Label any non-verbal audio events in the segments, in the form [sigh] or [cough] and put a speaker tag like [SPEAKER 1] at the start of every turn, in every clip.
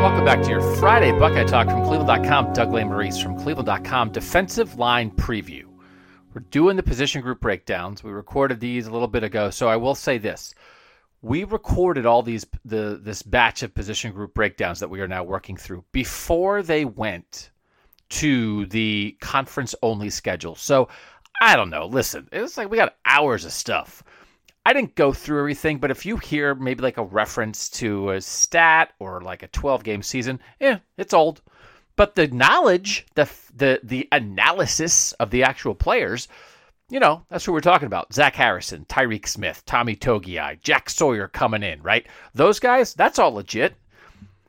[SPEAKER 1] Welcome back to your Friday Buckeye Talk from Cleveland.com. Doug Lesmerises from Cleveland.com. Defensive line preview. We're doing the position group breakdowns. We recorded these a little bit ago, so I will say this: we recorded all these the this batch of position group breakdowns that we are now working through before they went to the conference only schedule. So I don't know. Listen, it's like we got hours of stuff. I didn't go through everything, but if you hear maybe like a reference to a stat or like a 12 game season, yeah, it's old. But the knowledge, the the the analysis of the actual players, you know, that's what we're talking about. Zach Harrison, Tyreke Smith, Tommy Togiai, Jack Sawyer coming in, right? Those guys, that's all legit.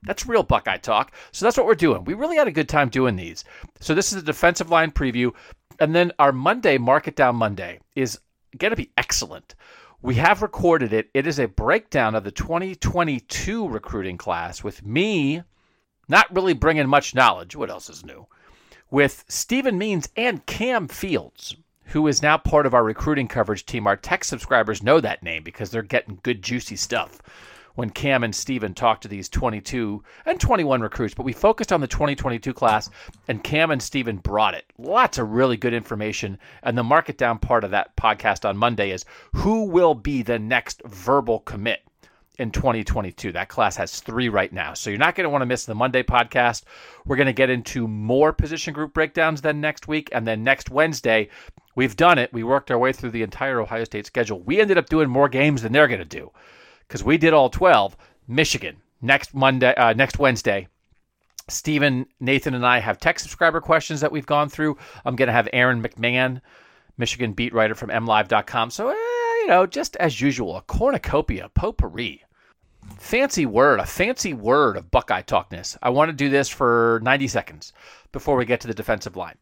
[SPEAKER 1] That's real Buckeye talk. So that's what we're doing. We really had a good time doing these. So this is a defensive line preview. And then our Monday, Mark It Down Monday, is going to be excellent. We have recorded it. It is a breakdown of the 2022 recruiting class with me not really bringing much knowledge. What else is new? With Stephen Means and Cam Fields, who is now part of our recruiting coverage team. Our tech subscribers know that name because they're getting good, juicy stuff when Cam and Steven talked to these 22 and 21 recruits, but we focused on the 2022 class, and Cam and Steven brought it. Lots of really good information. And the Mark It Down part of that podcast on Monday is who will be the next verbal commit in 2022. That class has three right now. So you're not going to want to miss the Monday podcast. We're going to get into more position group breakdowns then next week. And then next Wednesday, we've done it. We worked our way through the entire Ohio State schedule. We ended up doing more games than they're going to do because we did all 12. Michigan next Monday, uh, next Wednesday. Stephen, Nathan, and I have tech subscriber questions that we've gone through. I'm going to have Aaron McMann, Michigan beat writer from MLive.com. So, eh, you know, just as usual, a cornucopia, potpourri. Fancy word, a fancy word of Buckeye talkness. I want to do this for 90 seconds before we get to the defensive line.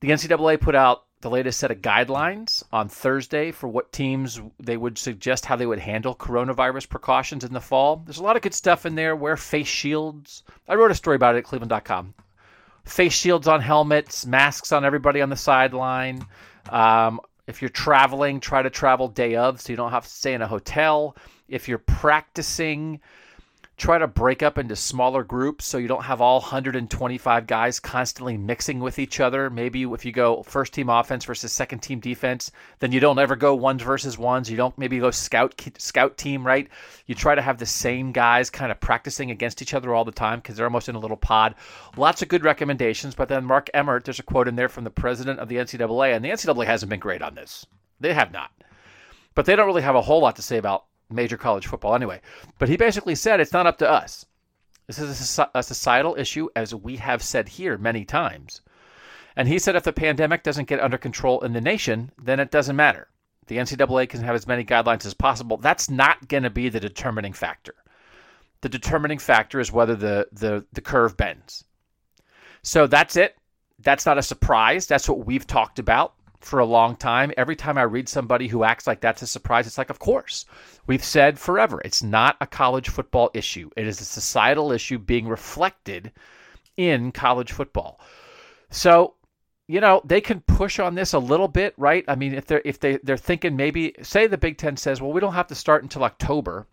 [SPEAKER 1] The NCAA put out the latest set of guidelines on Thursday for what teams they would suggest how they would handle coronavirus precautions in the fall. There's a lot of good stuff in there. Wear face shields. I wrote a story about it at cleveland.com. Face shields on helmets, masks on everybody on the sideline. Um, if you're traveling, try to travel day of so you don't have to stay in a hotel. If you're practicing, try to break up into smaller groups so you don't have all 125 guys constantly mixing with each other. Maybe if you go first team offense versus second team defense, then you don't ever go ones versus ones. You don't maybe go scout scout team, right? You try to have the same guys kind of practicing against each other all the time because they're almost in a little pod. Lots of good recommendations, but then Mark Emmert, there's a quote in there from the president of the NCAA, and the NCAA hasn't been great on this. They have not. But they don't really have a whole lot to say about major college football anyway. But he basically said it's not up to us. This is a, societal issue, as we have said here many times. And he said if the pandemic doesn't get under control in the nation, then it doesn't matter. The NCAA can have as many guidelines as possible. That's not going to be the determining factor. The determining factor is whether the, the, the curve bends. So that's it. That's not a surprise. That's what we've talked about for a long time. Every time I read somebody who acts like that's a surprise, it's like, of course. We've said forever, it's not a college football issue. It is a societal issue being reflected in college football. So, you know, they can push on this a little bit, right? I mean, if they're if they they're thinking maybe say the Big Ten says, well, we don't have to start until October.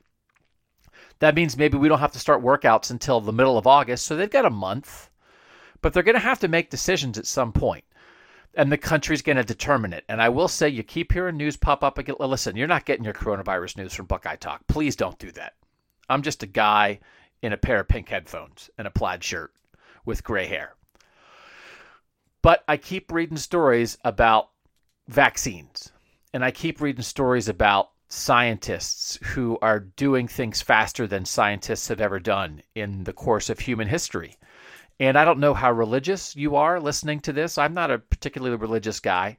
[SPEAKER 1] That means maybe we don't have to start workouts until the middle of August. So they've got a month, but they're going to have to make decisions at some point and the country's going to determine it. And I will say, you keep hearing news pop up again. Listen, you're not getting your coronavirus news from Buckeye Talk. Please don't do that. I'm just a guy in a pair of pink headphones and a plaid shirt with gray hair. But I keep reading stories about vaccines, and I keep reading stories about scientists who are doing things faster than scientists have ever done in the course of human history. And I don't know how religious you are listening to this. I'm not a particularly religious guy.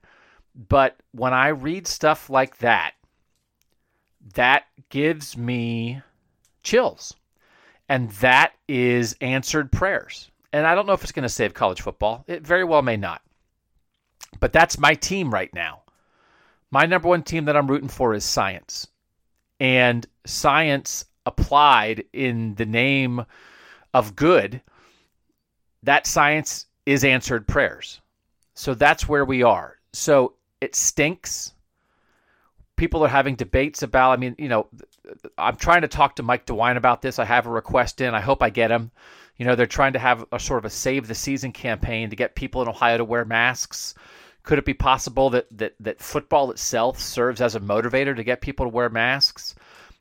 [SPEAKER 1] But when I read stuff like that, that gives me chills. And that is answered prayers. And I don't know if it's going to save college football. It very well may not. But that's my team right now. My number one team that I'm rooting for is science. And science applied in the name of good that science is answered prayers. So that's where we are. So it stinks. People are having debates about, I mean, you know, I'm trying to talk to Mike DeWine about this. I have a request in. I hope I get him. You know, they're trying to have a sort of a save the season campaign to get people in Ohio to wear masks. Could it be possible that, that, that football itself serves as a motivator to get people to wear masks?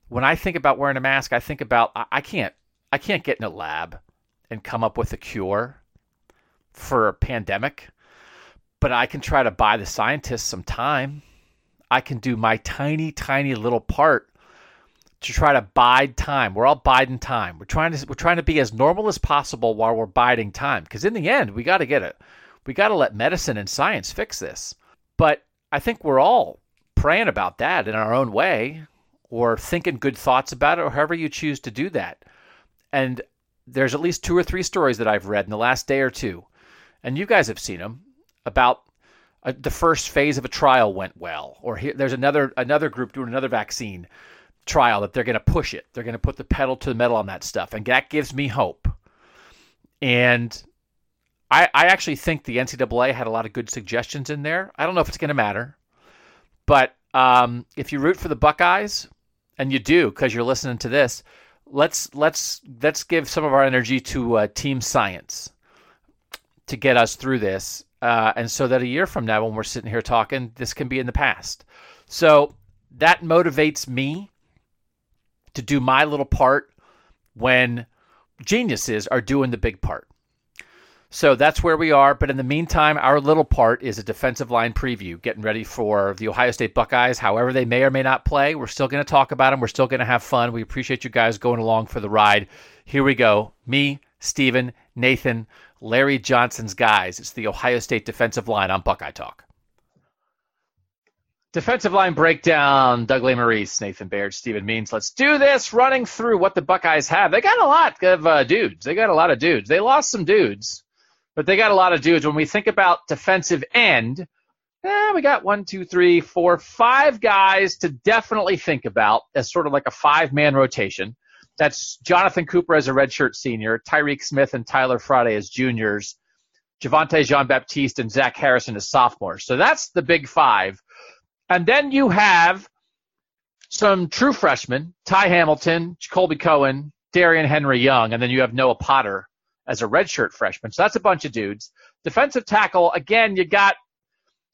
[SPEAKER 1] When I think about wearing a mask, I think about I, I can't I can't get in a lab and come up with a cure for a pandemic, but I can try to buy the scientists some time. I can do my tiny, tiny little part to try to bide time. We're all biding time. We're trying to we're trying to be as normal as possible while we're biding time. Because in the end, we got to get it. We got to let medicine and science fix this. But I think we're all praying about that in our own way, or thinking good thoughts about it, or however you choose to do that. And there's at least two or three stories that I've read in the last day or two, and you guys have seen them about uh, the first phase of a trial went well, or here, there's another another group doing another vaccine trial that they're going to push it. They're going to put the pedal to the metal on that stuff, and that gives me hope. And I, I actually think the NCAA had a lot of good suggestions in there. I don't know if it's going to matter, but um, if you root for the Buckeyes, and you do because you're listening to this, let's let's let's give some of our energy to uh, team science to get us through this, uh, and so that a year from now, when we're sitting here talking, this can be in the past. So that motivates me to do my little part when geniuses are doing the big part. So that's where we are. But in the meantime, our little part is a defensive line preview, getting ready for the Ohio State Buckeyes. However, they may or may not play, we're still going to talk about them. We're still going to have fun. We appreciate you guys going along for the ride. Here we go. Me, Steven, Nathan, Larry Johnson's guys. It's the Ohio State defensive line on Buckeye Talk. Defensive line breakdown. Doug Lesmerises, Nathan Baird, Stephen Means. Let's do this. Running through what the Buckeyes have. They got a lot of uh, dudes. They got a lot of dudes. They lost some dudes but they got a lot of dudes. When we think about defensive end, eh, we got one, two, three, four, five guys to definitely think about as sort of like a five man rotation. That's Jonathan Cooper as a redshirt senior, Tyreke Smith and Tyler Friday as juniors, Javontae Jean Baptiste and Zach Harrison as sophomores. So that's the big five. And then you have some true freshmen, Ty Hamilton, Colby Cohen, Darrion Henry Young, and then you have Noah Potter as a redshirt freshman. So that's a bunch of dudes. Defensive tackle, again, you got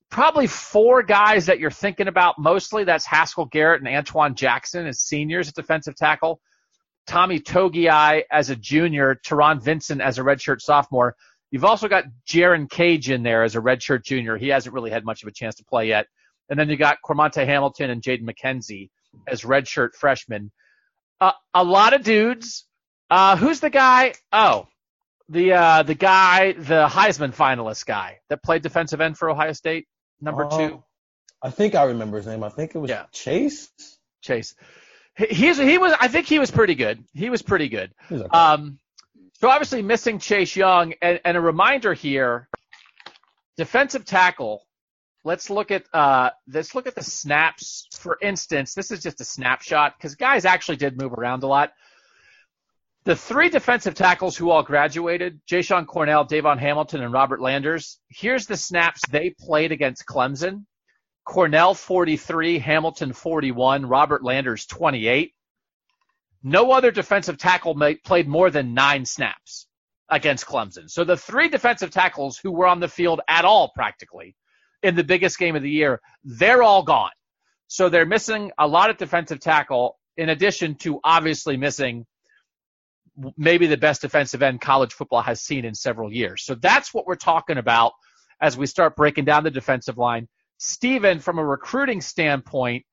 [SPEAKER 1] probably four guys that you're thinking about mostly. That's Haskell Garrett and Antwuan Jackson as seniors at defensive tackle. Tommy Togiai as a junior, Taron Vincent as a redshirt sophomore. You've also got Jerron Cage in there as a redshirt junior. He hasn't really had much of a chance to play yet. And then you got Cormonte Hamilton and Jaden McKenzie as redshirt freshmen. Uh, a lot of dudes. Uh, who's the guy? Oh, the uh, the guy, the Heisman finalist guy that played defensive end for Ohio State, number uh, two.
[SPEAKER 2] I think I remember his name. I think it was yeah. Chase.
[SPEAKER 1] Chase. He, he was. I think he was pretty good. He was pretty good. Okay. Um, so obviously missing Chase Young, and, and a reminder here, defensive tackle. Let's look at uh, let's look at the snaps. For instance, this is just a snapshot because guys actually did move around a lot. The three defensive tackles who all graduated, Jashon Cornell, Davon Hamilton, and Robert Landers, here's the snaps they played against Clemson. Cornell 43, Hamilton 41, Robert Landers 28. No other defensive tackle played more than nine snaps against Clemson. So the three defensive tackles who were on the field at all practically in the biggest game of the year, they're all gone. So they're missing a lot of defensive tackle in addition to obviously missing maybe the best defensive end college football has seen in several years. So that's what we're talking about as we start breaking down the defensive line. Steven, from a recruiting standpoint,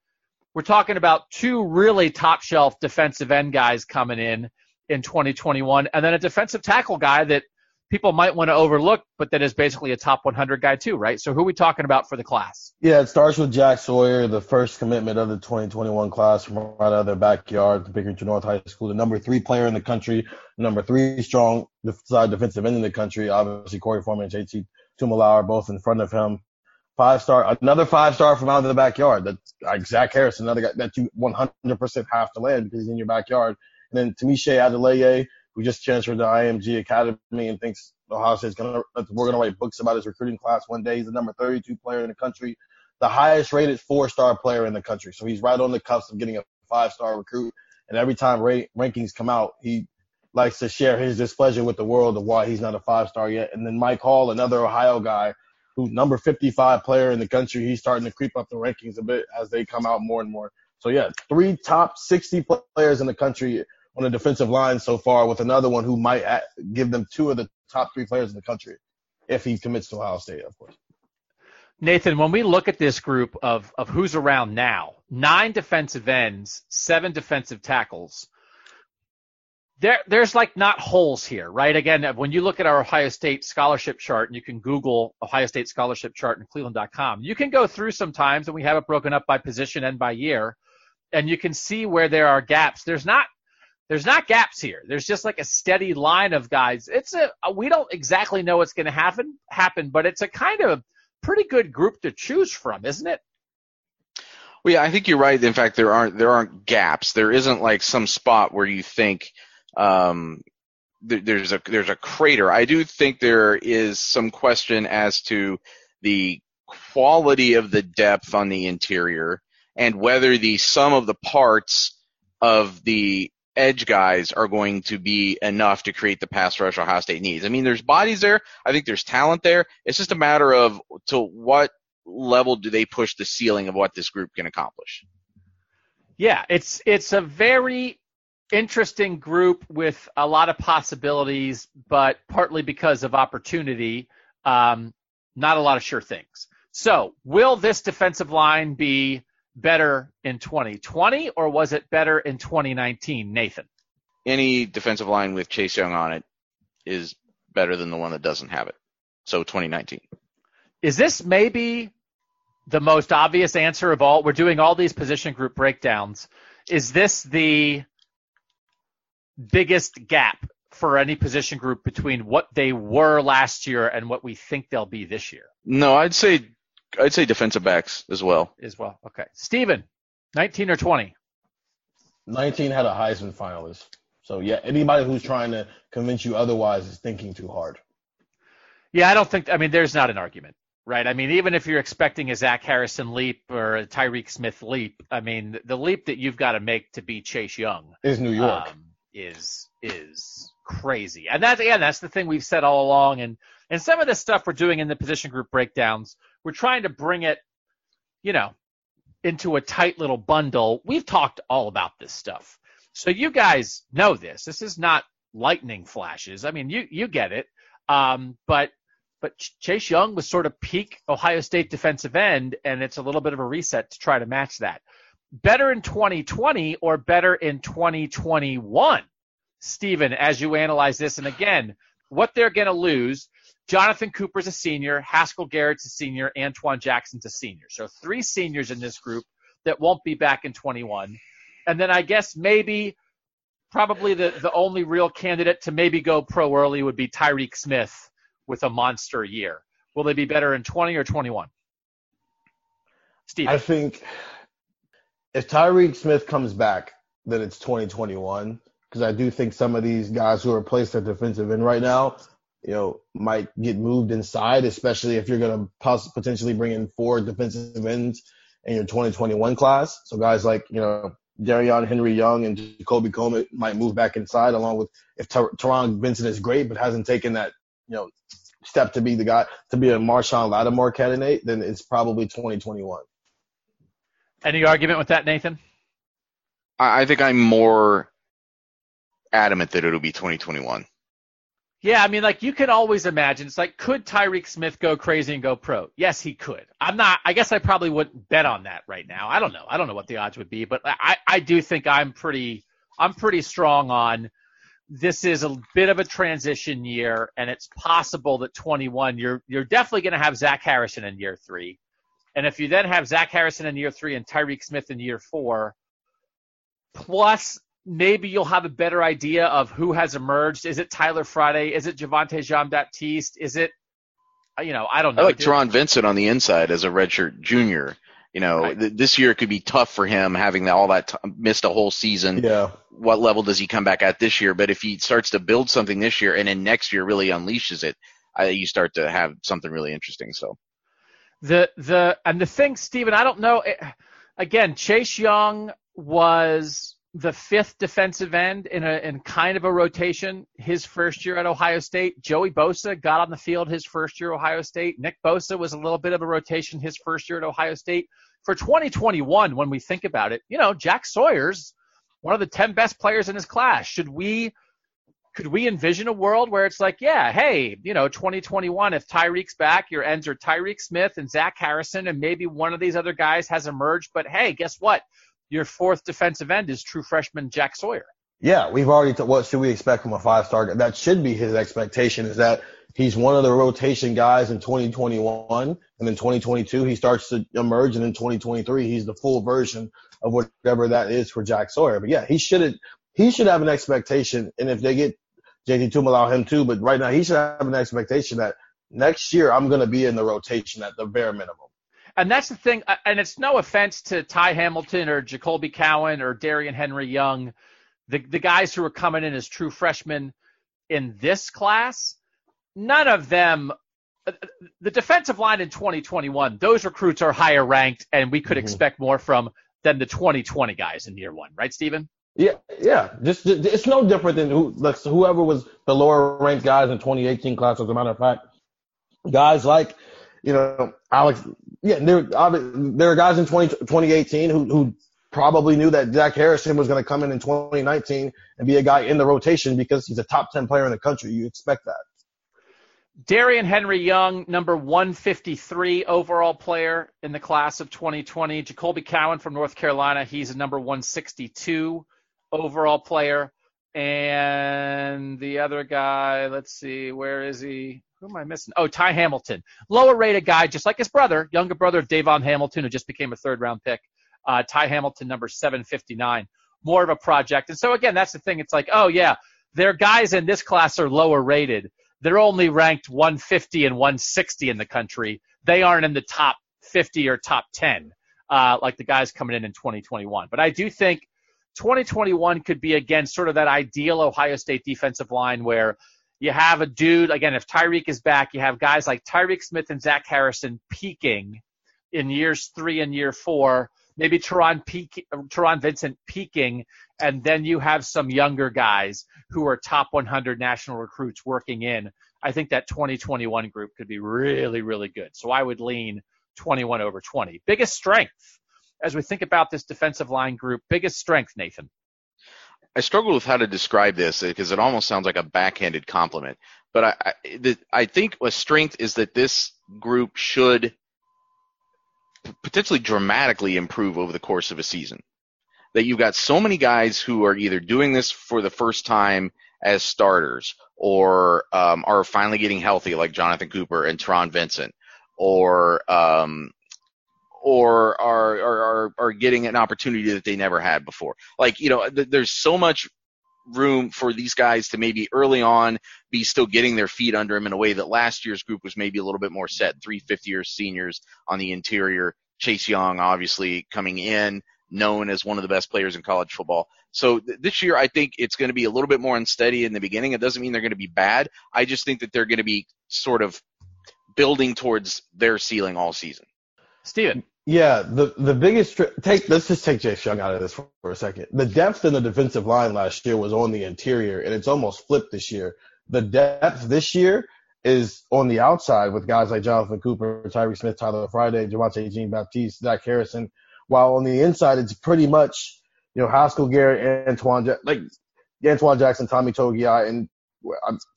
[SPEAKER 1] we're talking about two really top shelf defensive end guys coming in in 2021, and then a defensive tackle guy that people might want to overlook, but that is basically a top 100 guy too, right? So who are we talking about for the class?
[SPEAKER 2] Yeah, it starts with Jack Sawyer, the first commitment of the 2021 class from right out of their backyard, Pickerington North High School, the number three player in the country, number three strong side defensive end in the country. Obviously, Korey Foreman and JT Tuimoloau are both in front of him. Five star, another five star from out of the backyard. That's like Zach Harris, another guy that you 100% have to land because he's in your backyard. And then Tunmise Adeleye, who just transferred to IMG Academy and thinks Ohio State's gonna we're gonna write books about his recruiting class one day. He's the number 32 player in the country, the highest rated four star player in the country. So he's right on the cusp of getting a five star recruit. And every time rate, rankings come out, he likes to share his displeasure with the world of why he's not a five star yet. And then Mike Hall, another Ohio guy, who's number 55 player in the country, he's starting to creep up the rankings a bit as they come out more and more. So yeah, three top 60 players in the country on the defensive line so far, with another one who might give them two of the top three players in the country if he commits to Ohio State, of course.
[SPEAKER 1] Nathan, when we look at this group of, of who's around now, nine defensive ends, seven defensive tackles, there, there's like not holes here, right? Again, when you look at our Ohio State scholarship chart, and you can Google Ohio State scholarship chart in cleveland.com, you can go through sometimes, and we have it broken up by position and by year, and you can see where there are gaps. There's not there's not gaps here. There's just like a steady line of guys. It's a we don't exactly know what's going to happen happen, but it's a kind of pretty good group to choose from, isn't it?
[SPEAKER 3] Well, yeah, I think you're right. In fact, there aren't there aren't gaps. There isn't like some spot where you think um, there, there's a there's a crater. I do think there is some question as to the quality of the depth on the interior and whether the sum of the parts of the edge guys are going to be enough to create the pass rush Ohio State needs. I mean, there's bodies there. I think there's talent there. It's just a matter of to what level do they push the ceiling of what this group can accomplish.
[SPEAKER 1] Yeah, it's it's a very interesting group with a lot of possibilities, but partly because of opportunity, um, not a lot of sure things. So, will this defensive line be better in 2020 or was it better in 2019, Nathan?
[SPEAKER 3] Any defensive line with Chase Young on it is better than the one that doesn't have it. So 2019.
[SPEAKER 1] Is this maybe the most obvious answer of all? We're doing all these position group breakdowns. Is this the biggest gap for any position group between what they were last year and what we think they'll be this year?
[SPEAKER 3] No, I'd say I'd say defensive backs as well.
[SPEAKER 1] As well. Okay. Steven, 19 or 20?
[SPEAKER 2] 19 had a Heisman finalist. So yeah, anybody who's trying to convince you otherwise is thinking too hard.
[SPEAKER 1] Yeah, I don't think. I mean, there's not an argument, right? I mean, even if you're expecting a Zach Harrison leap or a Tyreke Smith leap, I mean, the leap that you've got to make to be Chase Young
[SPEAKER 2] is New York. Um,
[SPEAKER 1] is is crazy, and that's again, that's the thing we've said all along, and and some of the stuff we're doing in the position group breakdowns we're trying to bring it, you know, into a tight little bundle. We've talked all about this stuff. So you guys know this. This is not lightning flashes. I mean, you you get it. Um, but but Chase Young was sort of peak Ohio State defensive end, and it's a little bit of a reset to try to match that. Better in 2020 or better in 2021, Stephen, as you analyze this, and again, what they're going to lose Jonathan Cooper's a senior, Haskell Garrett's a senior, Antwuan Jackson's a senior. So three seniors in this group that won't be back in 21. And then I guess maybe probably the, the only real candidate to maybe go pro early would be Tyreke Smith with a monster year. Will they be better in 20 or 21? Steve.
[SPEAKER 2] I think if Tyreke Smith comes back, then it's 2021. because I do think some of these guys who are placed at defensive end right now, you know, might get moved inside, especially if you're going to poss- potentially bring in four defensive ends in your 2021 class. So guys like, you know, Darrion Henry Young and Jacoby Coleman might move back inside along with if Ter- Taron Vincent is great, but hasn't taken that, you know, step to be the guy, to be a Marshon Lattimore candidate, then it's probably 2021.
[SPEAKER 1] Any argument with that, Nathan?
[SPEAKER 3] I, I think I'm more adamant that it'll be 2021.
[SPEAKER 1] Yeah, I mean, like you can always imagine. It's like, could Tyreke Smith go crazy and go pro? Yes, he could. I'm not. I guess I probably wouldn't bet on that right now. I don't know. I don't know what the odds would be, but I, I do think I'm pretty, I'm pretty strong on. This is a bit of a transition year, and it's possible that 21, you're you're definitely going to have Zach Harrison in year three, and if you then have Zach Harrison in year three and Tyreke Smith in year four, plus maybe you'll have a better idea of who has emerged. Is it Tyler Friday? Is it Javontae Jean Baptiste? Is it, uh, you know, I don't know.
[SPEAKER 3] I like Taron Vincent on the inside as a redshirt junior. You know,
[SPEAKER 1] Right.
[SPEAKER 3] th- this year could be tough for him having that, all that t- missed a whole season.
[SPEAKER 2] Yeah.
[SPEAKER 3] What level does he come back at this year? But if he starts to build something this year and then next year really unleashes it, I, you start to have something really interesting. So
[SPEAKER 1] The the and the thing, Steven, I don't know. It, again, Chase Young was the fifth defensive end in a in kind of a rotation his first year at Ohio State. Joey Bosa got on the field his first year at Ohio State. Nick Bosa was a little bit of a rotation his first year at Ohio State. For 2021, when we think about it, you know, Jack Sawyer's one of the 10 best players in his class. Should we could we envision a world where it's like, yeah, hey, you know, 2021, if Tyreke's back, your ends are Tyreke Smith and Zach Harrison, and maybe one of these other guys has emerged. But hey, guess what? Your fourth defensive end is true freshman Jack Sawyer.
[SPEAKER 2] Yeah, we've already. T- what should we expect from a five star? That should be his expectation. Is that he's one of the rotation guys in 2021, and then 2022 he starts to emerge, and in 2023 he's the full version of whatever that is for Jack Sawyer. But yeah, he should he should have an expectation, and if they get JT Tuimoloau too. But right now he should have an expectation that next year I'm going to be in the rotation at the bare minimum.
[SPEAKER 1] And that's the thing, uh, and it's no offense to Ty Hamilton or Jacoby Cowan or Darrion Henry Young, the the guys who are coming in as true freshmen in this class. None of them, uh, the defensive line in 2021, those recruits are higher ranked, and we could
[SPEAKER 2] Mhm.
[SPEAKER 1] expect more from than the 2020 guys in year one, right, Steven?
[SPEAKER 2] Yeah, yeah. Just, just it's no different than who like whoever was the lower ranked guys in 2018 class. As a matter of fact, guys like you know Alex. Yeah, there there are guys in 20, 2018 who who probably knew that Zach Harrison was going to come in in 2019 and be a guy in the rotation because he's a top 10 player in the country. You expect that.
[SPEAKER 1] Darrion Henry Young, number 153 overall player in the class of 2020. Jacoby Cowan from North Carolina, he's a number 162 overall player. And the other guy, let's see, where is he? Who am I missing? Oh, Ty Hamilton, lower rated guy, just like his brother, younger brother of Davon Hamilton, who just became a third round pick. Uh, Ty Hamilton, number 759, more of a project. And so again, that's the thing. It's like, oh yeah, their guys in this class are lower rated they're only ranked 150 and 160 in the country. They aren't in the top 50 or top 10 uh, like the guys coming in in 2021. But I do think 2021 could be again sort of that ideal Ohio State defensive line where you have a dude again if Tyreke is back, you have guys like Tyreke Smith and Zach Harrison peaking in years three and year four. Maybe Taron, peak, Taron Vincent peaking, and then you have some younger guys who are top 100 national recruits working in. I think that 2021 group could be really, really good. So I would lean 21 over 20. Biggest strength as we think about this defensive line group. Biggest strength, Nathan.
[SPEAKER 3] I struggle with how to describe this because it almost sounds like a backhanded compliment. But I, I, the, I think a strength is that this group should potentially dramatically improve over the course of a season. That you've got so many guys who are either doing this for the first time as starters or um, are finally getting healthy, like Jonathan Cooper and Taron Vincent, or um, or are, are are getting an opportunity that they never had before. Like you know, th- there's so much room for these guys to maybe early on be still getting their feet under them in a way that last year's group was maybe a little bit more set. Three fifth year seniors on the interior. Chase Young, obviously coming in, known as one of the best players in college football. So th- this year, I think it's going to be a little bit more unsteady in the beginning. It doesn't mean they're going to be bad. I just think that they're going to be sort of building towards their ceiling all season.
[SPEAKER 1] Steven.
[SPEAKER 2] Yeah, the the biggest take. Let's just take Young out of this for, for, a second. The depth in the defensive line last year was on the interior, and it's almost flipped this year. The depth this year is on the outside with guys like Jonathan Cooper, Tyreke Smith, Tyler Friday, Javontae Jean Baptiste, Zach Harrison. While on the inside, it's pretty much you know Haskell Garrett, Antwuan, like Antwuan Jackson, Tommy Togiai, and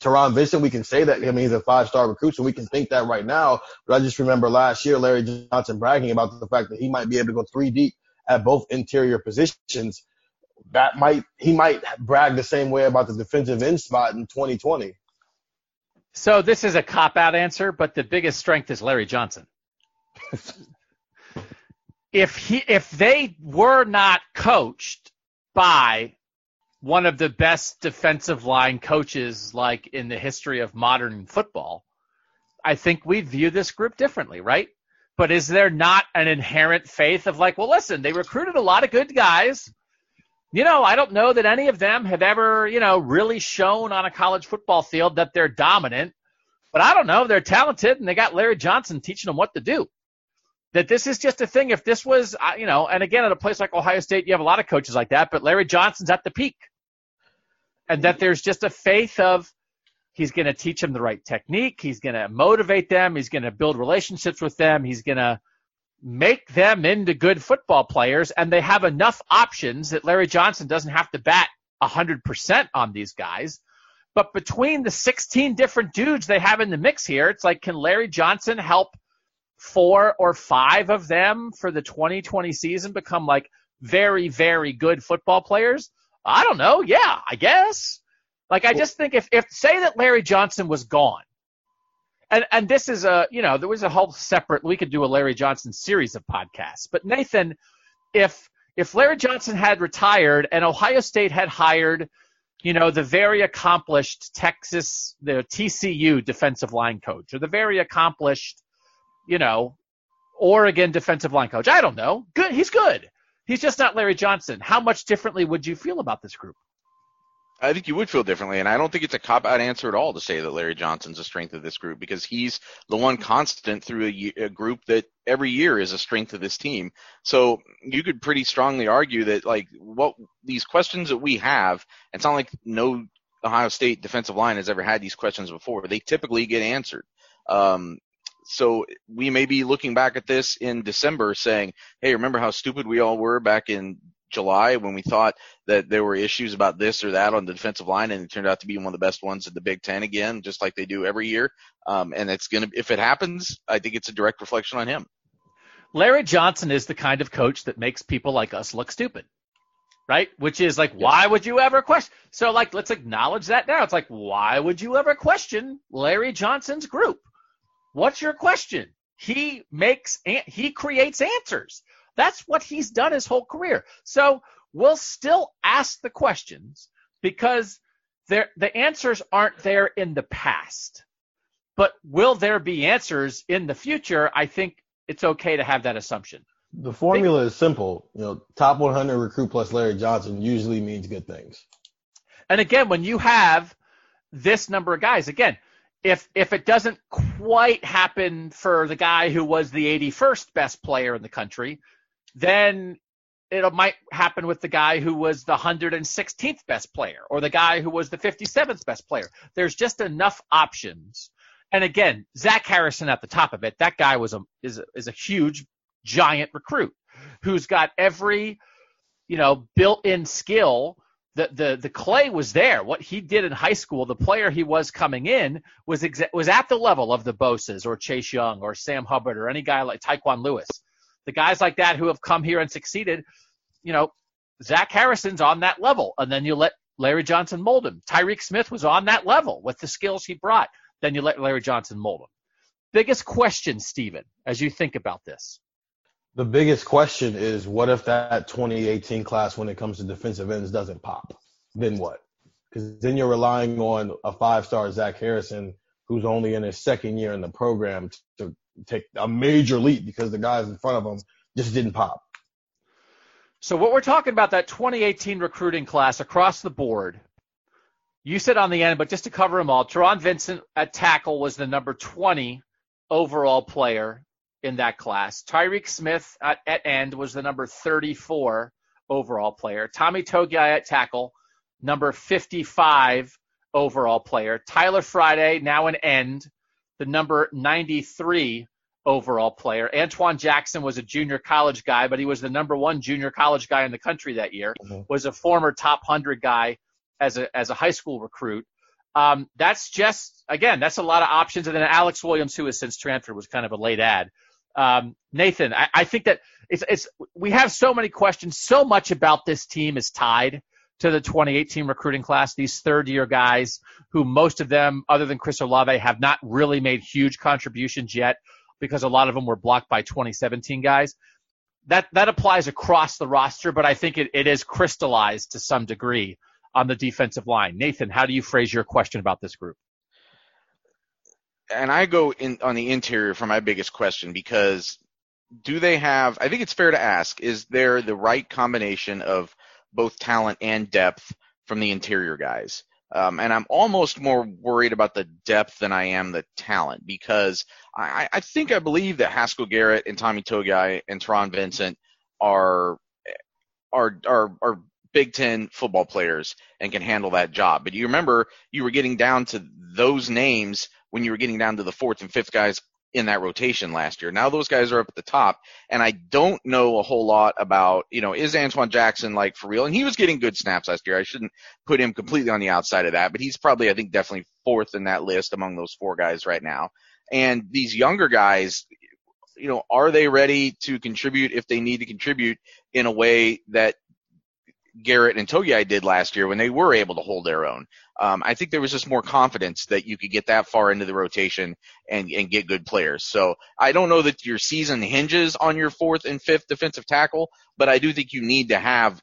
[SPEAKER 2] Taron Vincent, we can say that. I mean, he's a five-star recruit, so we can think that right now. But I just remember last year, Larry Johnson bragging about the fact that he might be able to go three deep at both interior positions. That might he might brag the same way about the defensive end spot in 2020.
[SPEAKER 1] So this is a cop-out answer, but the biggest strength is Larry Johnson. [laughs] if he if they were not coached by one of the best defensive line coaches like in the history of modern football, I think we view this group differently, right? But is there not an inherent faith of like, well, listen, they recruited a lot of good guys. You know, I don't know that any of them have ever, you know, really shown on a college football field that they're dominant. But I don't know, they're talented and they got Larry Johnson teaching them what to do. That this is just a thing. If this was, uh, you know, and again, at a place like Ohio State, you have a lot of coaches like that, but Larry Johnson's at the peak and that there's just a faith of he's going to teach them the right technique. He's going to motivate them. He's going to build relationships with them. He's going to make them into good football players. And they have enough options that Larry Johnson doesn't have to bat 100% on these guys. But between the 16 different dudes they have in the mix here, it's like, can Larry Johnson help four or five of them for the 2020 season become like very, very good football players? I don't know. Yeah, I guess. Like I just think if if say that Larry Johnson was gone, and and this is a you know there was a whole separate we could do a Larry Johnson series of podcasts. But Nathan, if if Larry Johnson had retired and Ohio State had hired, you know, the very accomplished Texas the TCU defensive line coach or the very accomplished, you know, Oregon defensive line coach, I don't know. Good, he's good. He's just not Larry Johnson. How much differently would you feel about this group?
[SPEAKER 3] I think you would feel differently, and I don't think it's a cop out answer at all to say that Larry Johnson's a strength of this group because he's the one constant through a, a, group that every year is a strength of this team. So you could pretty strongly argue that like what these questions that we have, it's not like no Ohio State defensive line has ever had these questions before. They typically get answered. Um, so we may be looking back at this in December saying, hey, remember how stupid we all were back in July when we thought that there were issues about this or that on the defensive line, and it turned out to be one of the best ones in the Big Ten again, just like they do every year. Um, and it's gonna, if it happens, I think it's a direct reflection on him.
[SPEAKER 1] Larry Johnson is the kind of coach that makes people like us look stupid, right? Which is like, why would you ever question? So like, let's acknowledge that now. It's like, why would you ever question Larry Johnson's group? What's your question? He makes, he creates answers. That's what he's done his whole career. So we'll still ask the questions because the answers aren't there in the past. But will there be answers in the future? I think it's okay to have that assumption.
[SPEAKER 2] The formula is simple. You know, top 100 recruit plus Larry Johnson usually means good things.
[SPEAKER 1] And again, when you have this number of guys, again, if if it doesn't quite happen for the guy who was the 81st best player in the country, then it might happen with the guy who was the 116th best player or the guy who was the 57th best player. There's just enough options. And again, Zach Harrison at the top of it, that guy was a is a, is a huge giant recruit who's got every you know built-in skill the the the clay was there. What he did in high school, the player he was coming in was exa- was at the level of the Bosa's or Chase Young or Sam Hubbard or any guy like Tyquan Lewis. The guys like that who have come here and succeeded, you know, Zach Harrison's on that level, and then you let Larry Johnson mold him. Tyreke Smith was on that level with the skills he brought. Then you let Larry Johnson mold him. Biggest question, Steven, as you think about this
[SPEAKER 2] the biggest question is what if that 2018 class, when it comes to defensive ends, doesn't pop? Then what? Because then you're relying on a five star Zach Harrison who's only in his second year in the program to take a major leap because the guys in front of him just didn't pop.
[SPEAKER 1] So what we're talking about that 2018 recruiting class across the board. You said on the end, but just to cover them all, Taron Vincent at tackle was the number 20 overall player in that class. Tyreke Smith at, at end was the number 34 overall player. Tommy Togiai at tackle, number 55 overall player. Tyler Friday, now an end, the number 93 overall player. Antwuan Jackson was a junior college guy, but he was the number one junior college guy in the country that year. Mm-hmm. Was a former top hundred guy as a as a high school recruit. Um, that's just again, that's a lot of options. And then Alex Williams, who has since transferred, was kind of a late ad. Um, Nathan, I, I think that it's it's we have so many questions. So much about this team is tied to the 2018 recruiting class. These third year guys, who most of them, other than Chris Olave, have not really made huge contributions yet because a lot of them were blocked by 2017 guys. That that applies across the roster, but I think it, it is crystallized to some degree on the defensive line. Nathan, how do you phrase your question about this group?
[SPEAKER 3] And I go in on the interior for my biggest question because do they have I think it's fair to ask, is there the right combination of both talent and depth from the interior guys? Um, and I'm almost more worried about the depth than I am the talent because I, I think I believe that Haskell Garrett and Tommy Togiai and Taron Vincent are are are are Big Ten football players and can handle that job. But you remember you were getting down to those names when you were getting down to the fourth and fifth guys in that rotation last year. Now those guys are up at the top, and I don't know a whole lot about, you know, is Antwuan Jackson like for real? And he was getting good snaps last year. I shouldn't put him completely on the outside of that, but he's probably, I think, definitely fourth in that list among those four guys right now. And these younger guys, you know, are they ready to contribute if they need to contribute in a way that Garrett and Togiai did last year when they were able to hold their own. Um, I think there was just more confidence that you could get that far into the rotation and, and get good players. So I don't know that your season hinges on your fourth and fifth defensive tackle, but I do think you need to have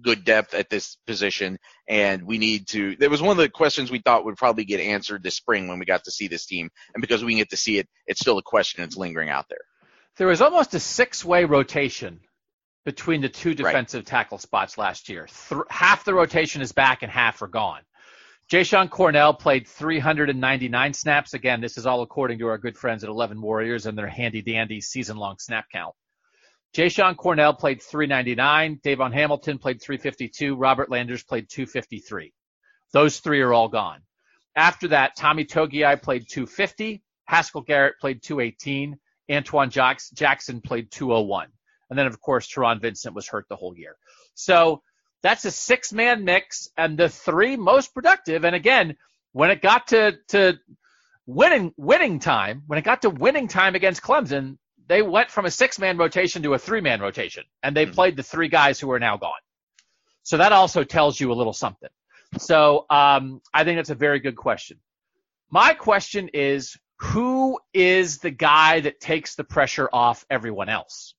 [SPEAKER 3] good depth at this position and we need to there was one of the questions we thought would probably get answered this spring when we got to see this team and because we get to see it it's still a question it's lingering out there
[SPEAKER 1] there was almost a six way rotation between the two defensive right. tackle spots last year. Th- half the rotation is back and half are gone. Jashon Cornell played 399 snaps. Again, this is all according to our good friends at 11 Warriors and their handy dandy season long snap count. Jashon Cornell played 399. Davon Hamilton played 352. Robert Landers played 253. Those three are all gone. After that, Tommy Togiai played 250. Haskell Garrett played 218. Antwuan Jackson played 201. And then, of course, Taron Vincent was hurt the whole year. So that's a six man mix and the three most productive. And again, when it got to, to winning, winning time, when it got to winning time against Clemson, they went from a six man rotation to a three man rotation and they mm-hmm. played the three guys who are now gone. So that also tells you a little something. So um, I think that's a very good question. My question is who is the guy that takes the pressure off everyone else?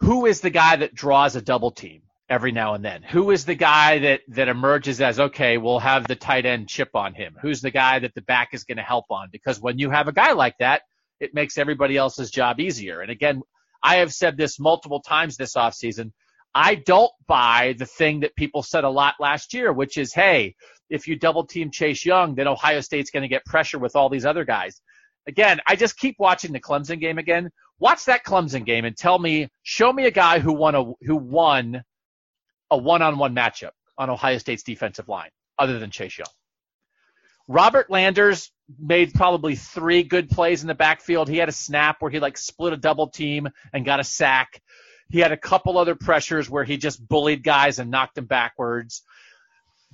[SPEAKER 1] who is the guy that draws a double team every now and then? Who is the guy that, that emerges as, okay, we'll have the tight end chip on him? Who's the guy that the back is going to help on? Because when you have a guy like that, it makes everybody else's job easier. And again, I have said this multiple times this offseason. I don't buy the thing that people said a lot last year, which is, hey, if you double team Chase Young, then Ohio State's going to get pressure with all these other guys. Again, I just keep watching the Clemson game again watch that Clemson game and tell me, show me a guy who won a who won a one-on-one matchup on Ohio State's defensive line other than Chase Young. Robert Landers made probably three good plays in the backfield. He had a snap where he like split a double team and got a sack. He had a couple other pressures where he just bullied guys and knocked them backwards.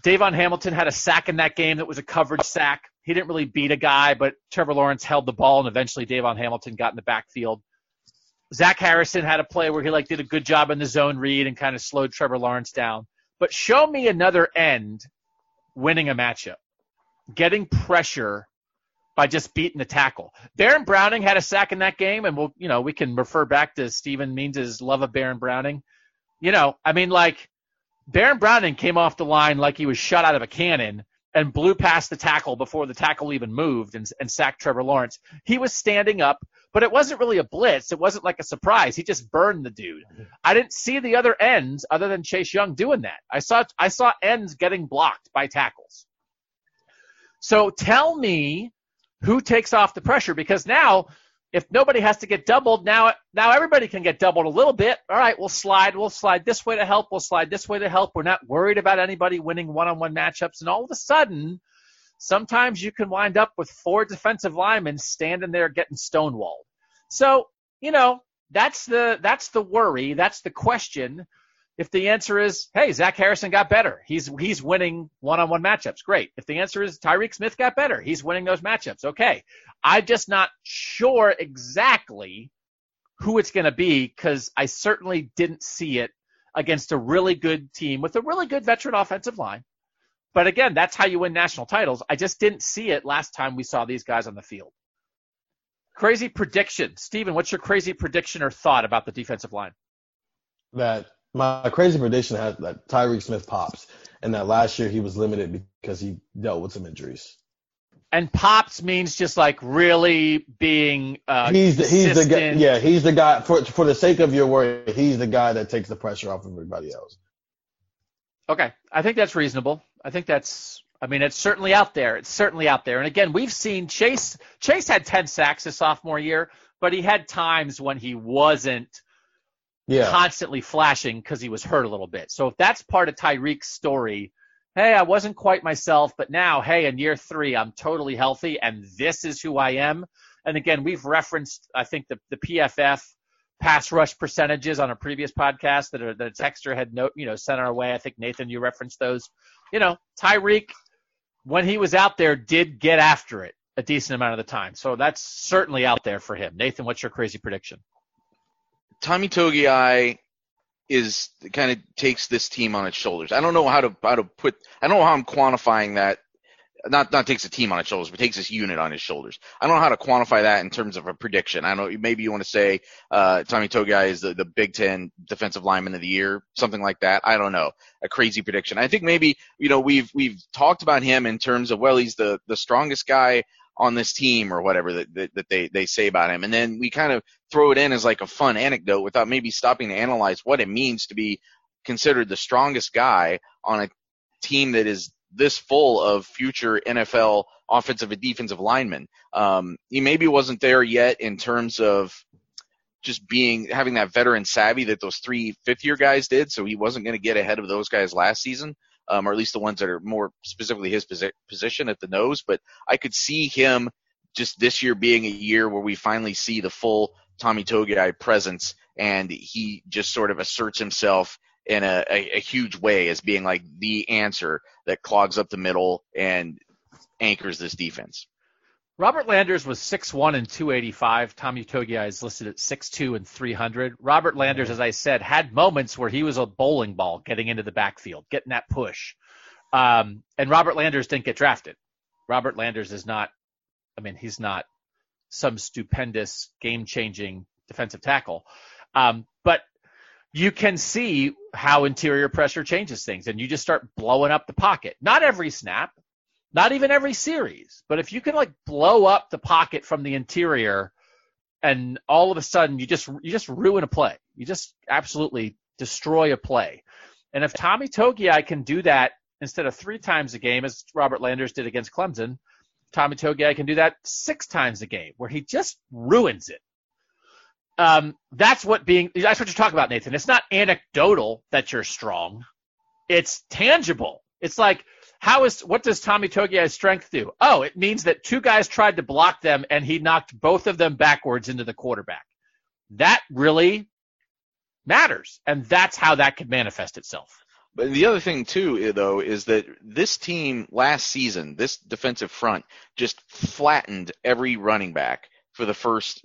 [SPEAKER 1] Davon Hamilton had a sack in that game that was a coverage sack. He didn't really beat a guy, but Trevor Lawrence held the ball and eventually Davon Hamilton got in the backfield. Zach Harrison had a play where he like did a good job in the zone read and kind of slowed Trevor Lawrence down. But show me another end winning a matchup, getting pressure by just beating the tackle. Baron Browning had a sack in that game, and we'll you know we can refer back to Stephen Means' love of Baron Browning. You know, I mean like Baron Browning came off the line like he was shot out of a cannon and blew past the tackle before the tackle even moved and, and sacked Trevor Lawrence. He was standing up but it wasn't really a blitz. It wasn't like a surprise. He just burned the dude. I didn't see the other ends other than Chase Young doing that. I saw I saw ends getting blocked by tackles. So tell me who takes off the pressure because now if nobody has to get doubled, now now everybody can get doubled a little bit. All right, we'll slide, we'll slide this way to help, we'll slide this way to help. We're not worried about anybody winning one-on-one matchups, and all of a sudden, sometimes you can wind up with four defensive linemen standing there getting stonewalled. So you know that's the that's the worry, that's the question. If the answer is, hey, Zach Harrison got better, he's he's winning one-on-one matchups, great. If the answer is Tyreke Smith got better, he's winning those matchups, okay. I'm just not sure exactly who it's going to be because I certainly didn't see it against a really good team with a really good veteran offensive line. But again, that's how you win national titles. I just didn't see it last time we saw these guys on the field. Crazy prediction. Steven, what's your crazy prediction or thought about the defensive line?
[SPEAKER 2] That my crazy prediction has that Tyreke Smith pops, and that last year he was limited because he dealt with some injuries.
[SPEAKER 1] And pops means just like really being. Uh,
[SPEAKER 2] he's the, he's the guy. Yeah, he's the guy. For for the sake of your word, he's the guy that takes the pressure off of everybody else.
[SPEAKER 1] Okay, I think that's reasonable. I think that's. I mean, it's certainly out there. It's certainly out there. And again, we've seen Chase. Chase had 10 sacks his sophomore year, but he had times when he wasn't yeah. constantly flashing because he was hurt a little bit. So if that's part of Tyreke's story, hey, I wasn't quite myself, but now, hey, in year three, I'm totally healthy and this is who I am. And again, we've referenced, I think, the, the PFF pass rush percentages on a previous podcast that are, that Texter had note, you know, sent our way. I think Nathan, you referenced those. You know, Tyreke, when he was out there, did get after it a decent amount of the time. So that's certainly out there for him. Nathan, what's your crazy prediction?
[SPEAKER 3] Tommy Togiai is kind of takes this team on its shoulders. I don't know how to how to put. I don't know how I'm quantifying that. Not not takes a team on its shoulders, but takes this unit on his shoulders. I don't know how to quantify that in terms of a prediction. I know maybe you want to say uh, Tommy Togiai is the, the Big Ten defensive lineman of the year, something like that. I don't know, a crazy prediction. I think maybe you know we've we've talked about him in terms of well he's the the strongest guy on this team or whatever that, that, that, they, they say about him. And then we kind of throw it in as like a fun anecdote without maybe stopping to analyze what it means to be considered the strongest guy on a team that is this full of future NFL offensive and defensive linemen. Um, he maybe wasn't there yet in terms of just being having that veteran savvy that those three fifth year guys did, so he wasn't going to get ahead of those guys last season um, or at least the ones that are more specifically his posi- position at the nose. But I could see him just this year being a year where we finally see the full Tommy Togiai presence, and he just sort of asserts himself in a, a, a huge way as being like the answer that clogs up the middle and anchors this defense.
[SPEAKER 1] Robert Landers was 6'1 and 285. Tommy Togiai is listed at 6'2 and 300. Robert Landers, as I said, had moments where he was a bowling ball getting into the backfield, getting that push. Um, and Robert Landers didn't get drafted. Robert Landers is not, I mean, he's not some stupendous game changing defensive tackle. Um, but you can see how interior pressure changes things and you just start blowing up the pocket. Not every snap, not even every series, but if you can like blow up the pocket from the interior and all of a sudden you just you just ruin a play. You just absolutely destroy a play. And if Tommy Togiai can do that instead of three times a game, as Robert Landers did against Clemson, Tommy Togiai can do that six times a game, where he just ruins it. Um, that's what being that's what you're talking about, Nathan. It's not anecdotal that you're strong; it's tangible. It's like how is what does Tommy Togiai's strength do? Oh, it means that two guys tried to block them and he knocked both of them backwards into the quarterback. That really matters, and that's how that could manifest itself.
[SPEAKER 3] But the other thing too, though, is that this team last season, this defensive front, just flattened every running back for the first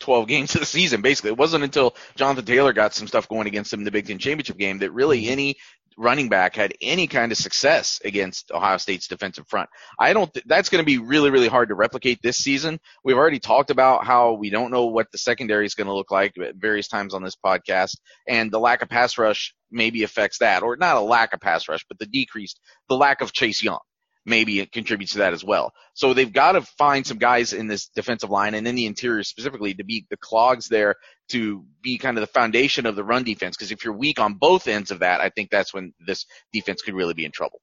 [SPEAKER 3] 12 games of the season. Basically, it wasn't until Jonathan Taylor got some stuff going against them in the Big Ten championship game that really mm-hmm. any running back had any kind of success against Ohio State's defensive front. I don't, th- that's going to be really, really hard to replicate this season. We've already talked about how we don't know what the secondary is going to look like at various times on this podcast, and the lack of pass rush maybe affects that, or not a lack of pass rush, but the decreased, the lack of Chase Young maybe it contributes to that as well. So they've got to find some guys in this defensive line and in the interior specifically to be the clogs there to be kind of the foundation of the run defense. Because if you're weak on both ends of that, I think that's when this defense could really be in trouble.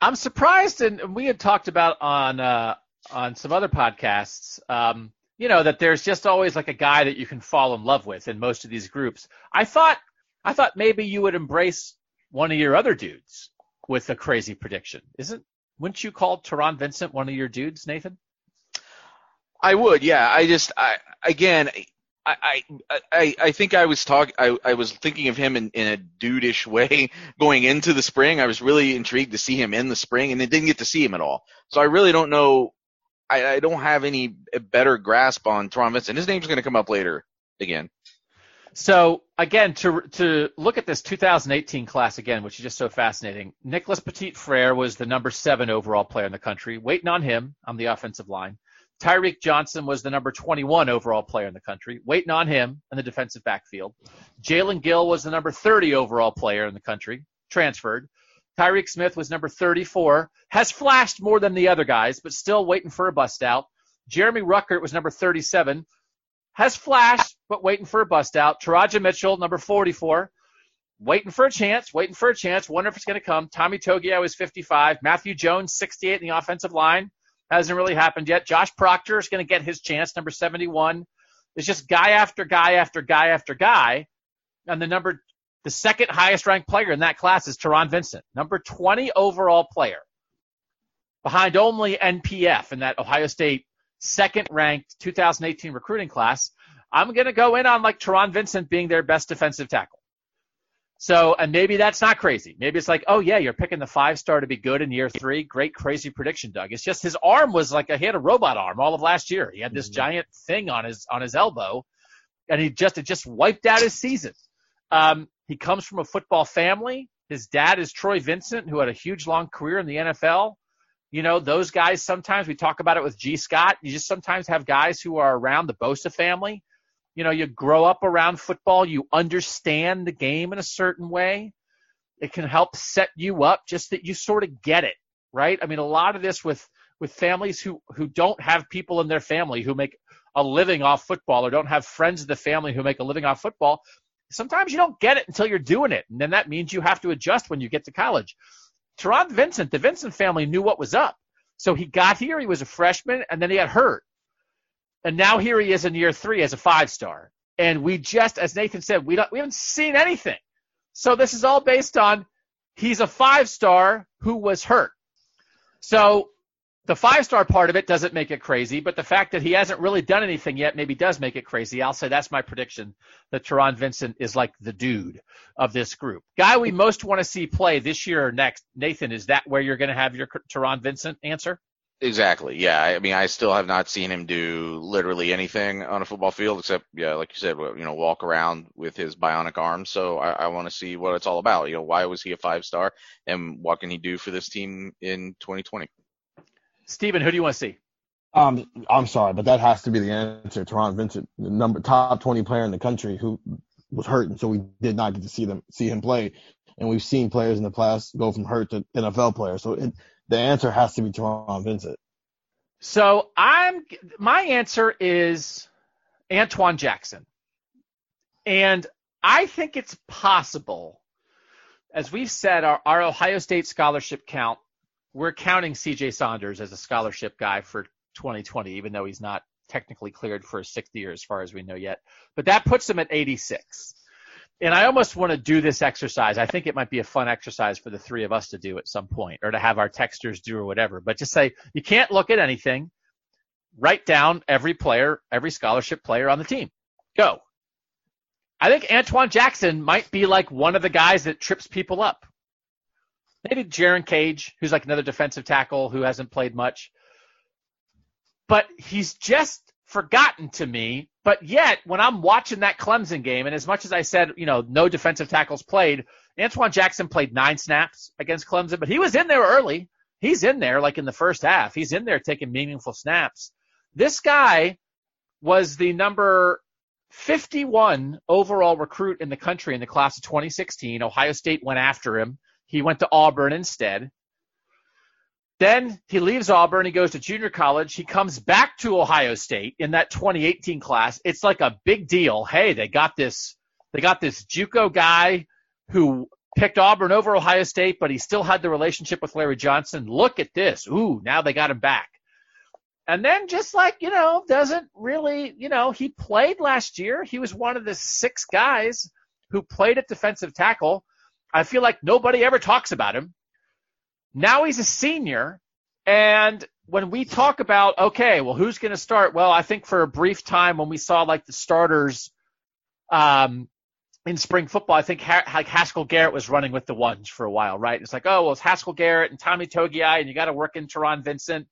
[SPEAKER 1] I'm surprised, and we had talked about on uh, on some other podcasts. Um, you know that there's just always like a guy that you can fall in love with in most of these groups. I thought I thought maybe you would embrace one of your other dudes with a crazy prediction. Isn't wouldn't you call Taron Vincent one of your dudes, Nathan?
[SPEAKER 3] I would, yeah. I just I again I, I, I think I was talk I, I was thinking of him in, in a dudeish way [laughs] going into the spring. I was really intrigued to see him in the spring and I didn't get to see him at all. So I really don't know I, I don't have any better grasp on Taron Vincent. His name's gonna come up later again.
[SPEAKER 1] So again, to to look at this 2018 class again, which is just so fascinating. Nicholas Petit Frere was the number seven overall player in the country. Waiting on him on the offensive line. Tyreke Johnson was the number 21 overall player in the country, waiting on him in the defensive backfield. Jaelen Gill was the number 30 overall player in the country, transferred. Tyreke Smith was number 34, has flashed more than the other guys, but still waiting for a bust out. Jeremy Ruckert was number 37, has flashed, but waiting for a bust out. Teradja Mitchell, number 44, waiting for a chance, waiting for a chance. Wonder if it's going to come. Tommy Togiai is 55. Matthew Jones, 68 in the offensive line. Hasn't really happened yet. Josh Proctor is going to get his chance, number 71. It's just guy after guy after guy after guy. And the number, the second highest ranked player in that class is Taron Vincent, number 20 overall player, behind only NPF in that Ohio State second ranked 2018 recruiting class. I'm going to go in on like Taron Vincent being their best defensive tackle. So, and maybe that's not crazy. Maybe it's like, oh yeah, you're picking the five star to be good in year three. Great, crazy prediction, Doug. It's just his arm was like a, he had a robot arm all of last year. He had this mm-hmm. giant thing on his on his elbow, and he just it just wiped out his season. Um, he comes from a football family. His dad is Troy Vincent, who had a huge long career in the NFL. You know, those guys sometimes we talk about it with G. Scott. You just sometimes have guys who are around the Bosa family you know, you grow up around football, you understand the game in a certain way. It can help set you up just that you sort of get it, right? I mean, a lot of this with with families who who don't have people in their family who make a living off football or don't have friends of the family who make a living off football. Sometimes you don't get it until you're doing it, and then that means you have to adjust when you get to college. Taron Vincent, the Vincent family knew what was up. So he got here, he was a freshman, and then he got hurt. And now here he is in year three as a five star. And we just, as Nathan said, we don't, we haven't seen anything. So this is all based on he's a five star who was hurt. So the five star part of it doesn't make it crazy, but the fact that he hasn't really done anything yet maybe does make it crazy. I'll say that's my prediction that Taron Vincent is like the dude of this group. Guy we most want to see play this year or next. Nathan, is that where you're going to have your Taron Vincent answer?
[SPEAKER 3] Exactly. Yeah. I mean, I still have not seen him do literally anything on a football field except, yeah, like you said, you know, walk around with his bionic arm. So I, I want to see what it's all about. You know, why was he a five star and what can he do for this team in 2020?
[SPEAKER 1] Steven, who do you want to see?
[SPEAKER 2] Um, I'm sorry, but that has to be the answer. Taron Vincent, the number top 20 player in the country who was hurt, and so we did not get to see them see him play. And we've seen players in the past go from hurt to NFL players. So it, the answer has to be Taron Vincent.
[SPEAKER 1] So I'm my answer is Antwuan Jackson. And I think it's possible, as we've said, our, our Ohio State scholarship count, we're counting CJ Saunders as a scholarship guy for 2020, even though he's not technically cleared for a sixth year as far as we know yet. But that puts him at 86 and I almost want to do this exercise. I think it might be a fun exercise for the three of us to do at some point or to have our texters do or whatever. But just say you can't look at anything. Write down every player, every scholarship player on the team. Go. I think Antwuan Jackson might be like one of the guys that trips people up. Maybe Jerron Cage, who's like another defensive tackle who hasn't played much. But he's just forgotten to me. But yet, when I'm watching that Clemson game, and as much as I said, you know, no defensive tackles played, Antwuan Jackson played nine snaps against Clemson, but he was in there early. He's in there like in the first half. He's in there taking meaningful snaps. This guy was the number 51 overall recruit in the country in the class of 2016. Ohio State went after him. He went to Auburn instead. Then he leaves Auburn. He goes to junior college. He comes back to Ohio State in that 2018 class. It's like a big deal. Hey, they got this. They got this JUCO guy who picked Auburn over Ohio State, but he still had the relationship with Larry Johnson. Look at this. Ooh, now they got him back. And then just like, you know, doesn't really, you know, he played last year. He was one of the six guys who played at defensive tackle. I feel like nobody ever talks about him. Now he's a senior. And when we talk about, okay, well, who's going to start? Well, I think for a brief time when we saw like the starters, um, in spring football, I think ha- like Haskell Garrett was running with the ones for a while, right? It's like, oh, well, it's Haskell Garrett and Tommy Togiai, and you got to work in Taron Vincent.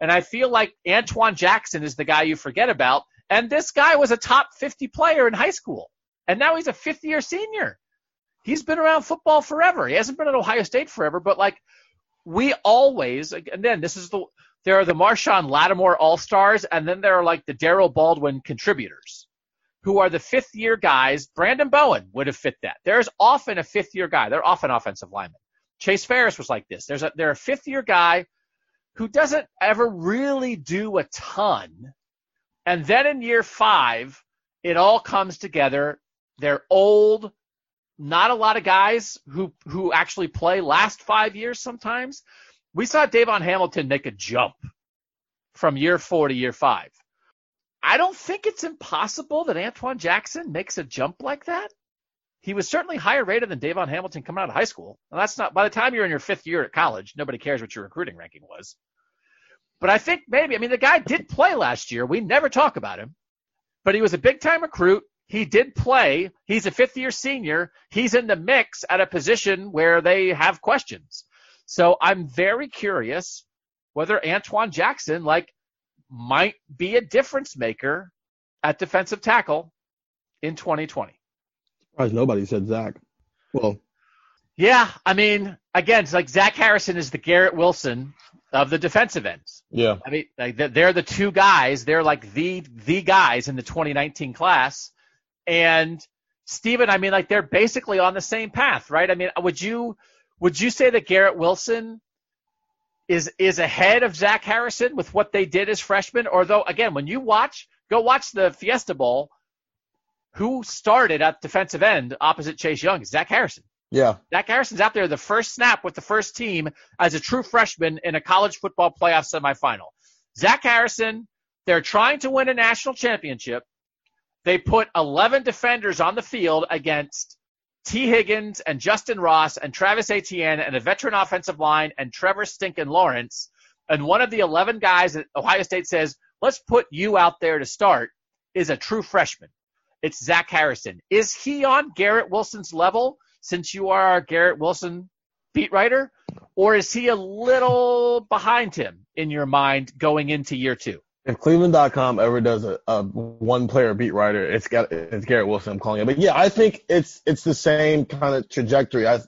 [SPEAKER 1] And I feel like Antwuan Jackson is the guy you forget about. And this guy was a top 50 player in high school. And now he's a fifth year senior. He's been around football forever. He hasn't been at Ohio State forever, but like we always, and then this is the, there are the Marshon Lattimore All Stars, and then there are like the Darryl Baldwin contributors who are the fifth year guys. Brandon Bowen would have fit that. There's often a fifth year guy. They're often offensive linemen. Chase Farris was like this. There's a, they're a fifth year guy who doesn't ever really do a ton. And then in year five, it all comes together. They're old. Not a lot of guys who, who actually play last five years sometimes. We saw DaVon Hamilton make a jump from year four to year five. I don't think it's impossible that Antwuan Jackson makes a jump like that. He was certainly higher rated than DaVon Hamilton coming out of high school. And that's not by the time you're in your fifth year at college, nobody cares what your recruiting ranking was. But I think maybe, I mean, the guy did play last year. We never talk about him, but he was a big time recruit. He did play. He's a fifth year senior. He's in the mix at a position where they have questions. So I'm very curious whether Antwuan Jackson, like, might be a difference maker at defensive tackle in 2020.
[SPEAKER 2] Surprised nobody said Zach. Well,
[SPEAKER 1] yeah, I mean, again, it's like Zach Harrison is the Garrett Wilson of the defensive ends.
[SPEAKER 2] Yeah.
[SPEAKER 1] I mean, like they're the two guys. They're like the the guys in the 2019 class. And Steven, I mean, like they're basically on the same path, right? I mean, would you would you say that Garrett Wilson is is ahead of Zach Harrison with what they did as freshmen? Or though, again, when you watch, go watch the Fiesta Bowl. Who started at defensive end opposite Chase Young? Zach Harrison.
[SPEAKER 2] Yeah.
[SPEAKER 1] Zach Harrison's out there the first snap with the first team as a true freshman in a college football playoff semifinal. Zach Harrison, they're trying to win a national championship. They put 11 defenders on the field against Tee Higgins and Justyn Ross and Travis Etienne and a veteran offensive line and Trevor Stinkin Lawrence. And one of the 11 guys that Ohio State says, let's put you out there to start is a true freshman. It's Zach Harrison. Is he on Garrett Wilson's level? since you are our Garrett Wilson beat writer, or is he a little behind him in your mind going into year two?
[SPEAKER 2] If Cleveland.com ever does a, a one player beat writer, it's got it's Garrett Wilson. I'm calling it, but yeah, I think it's it's the same kind of trajectory. I,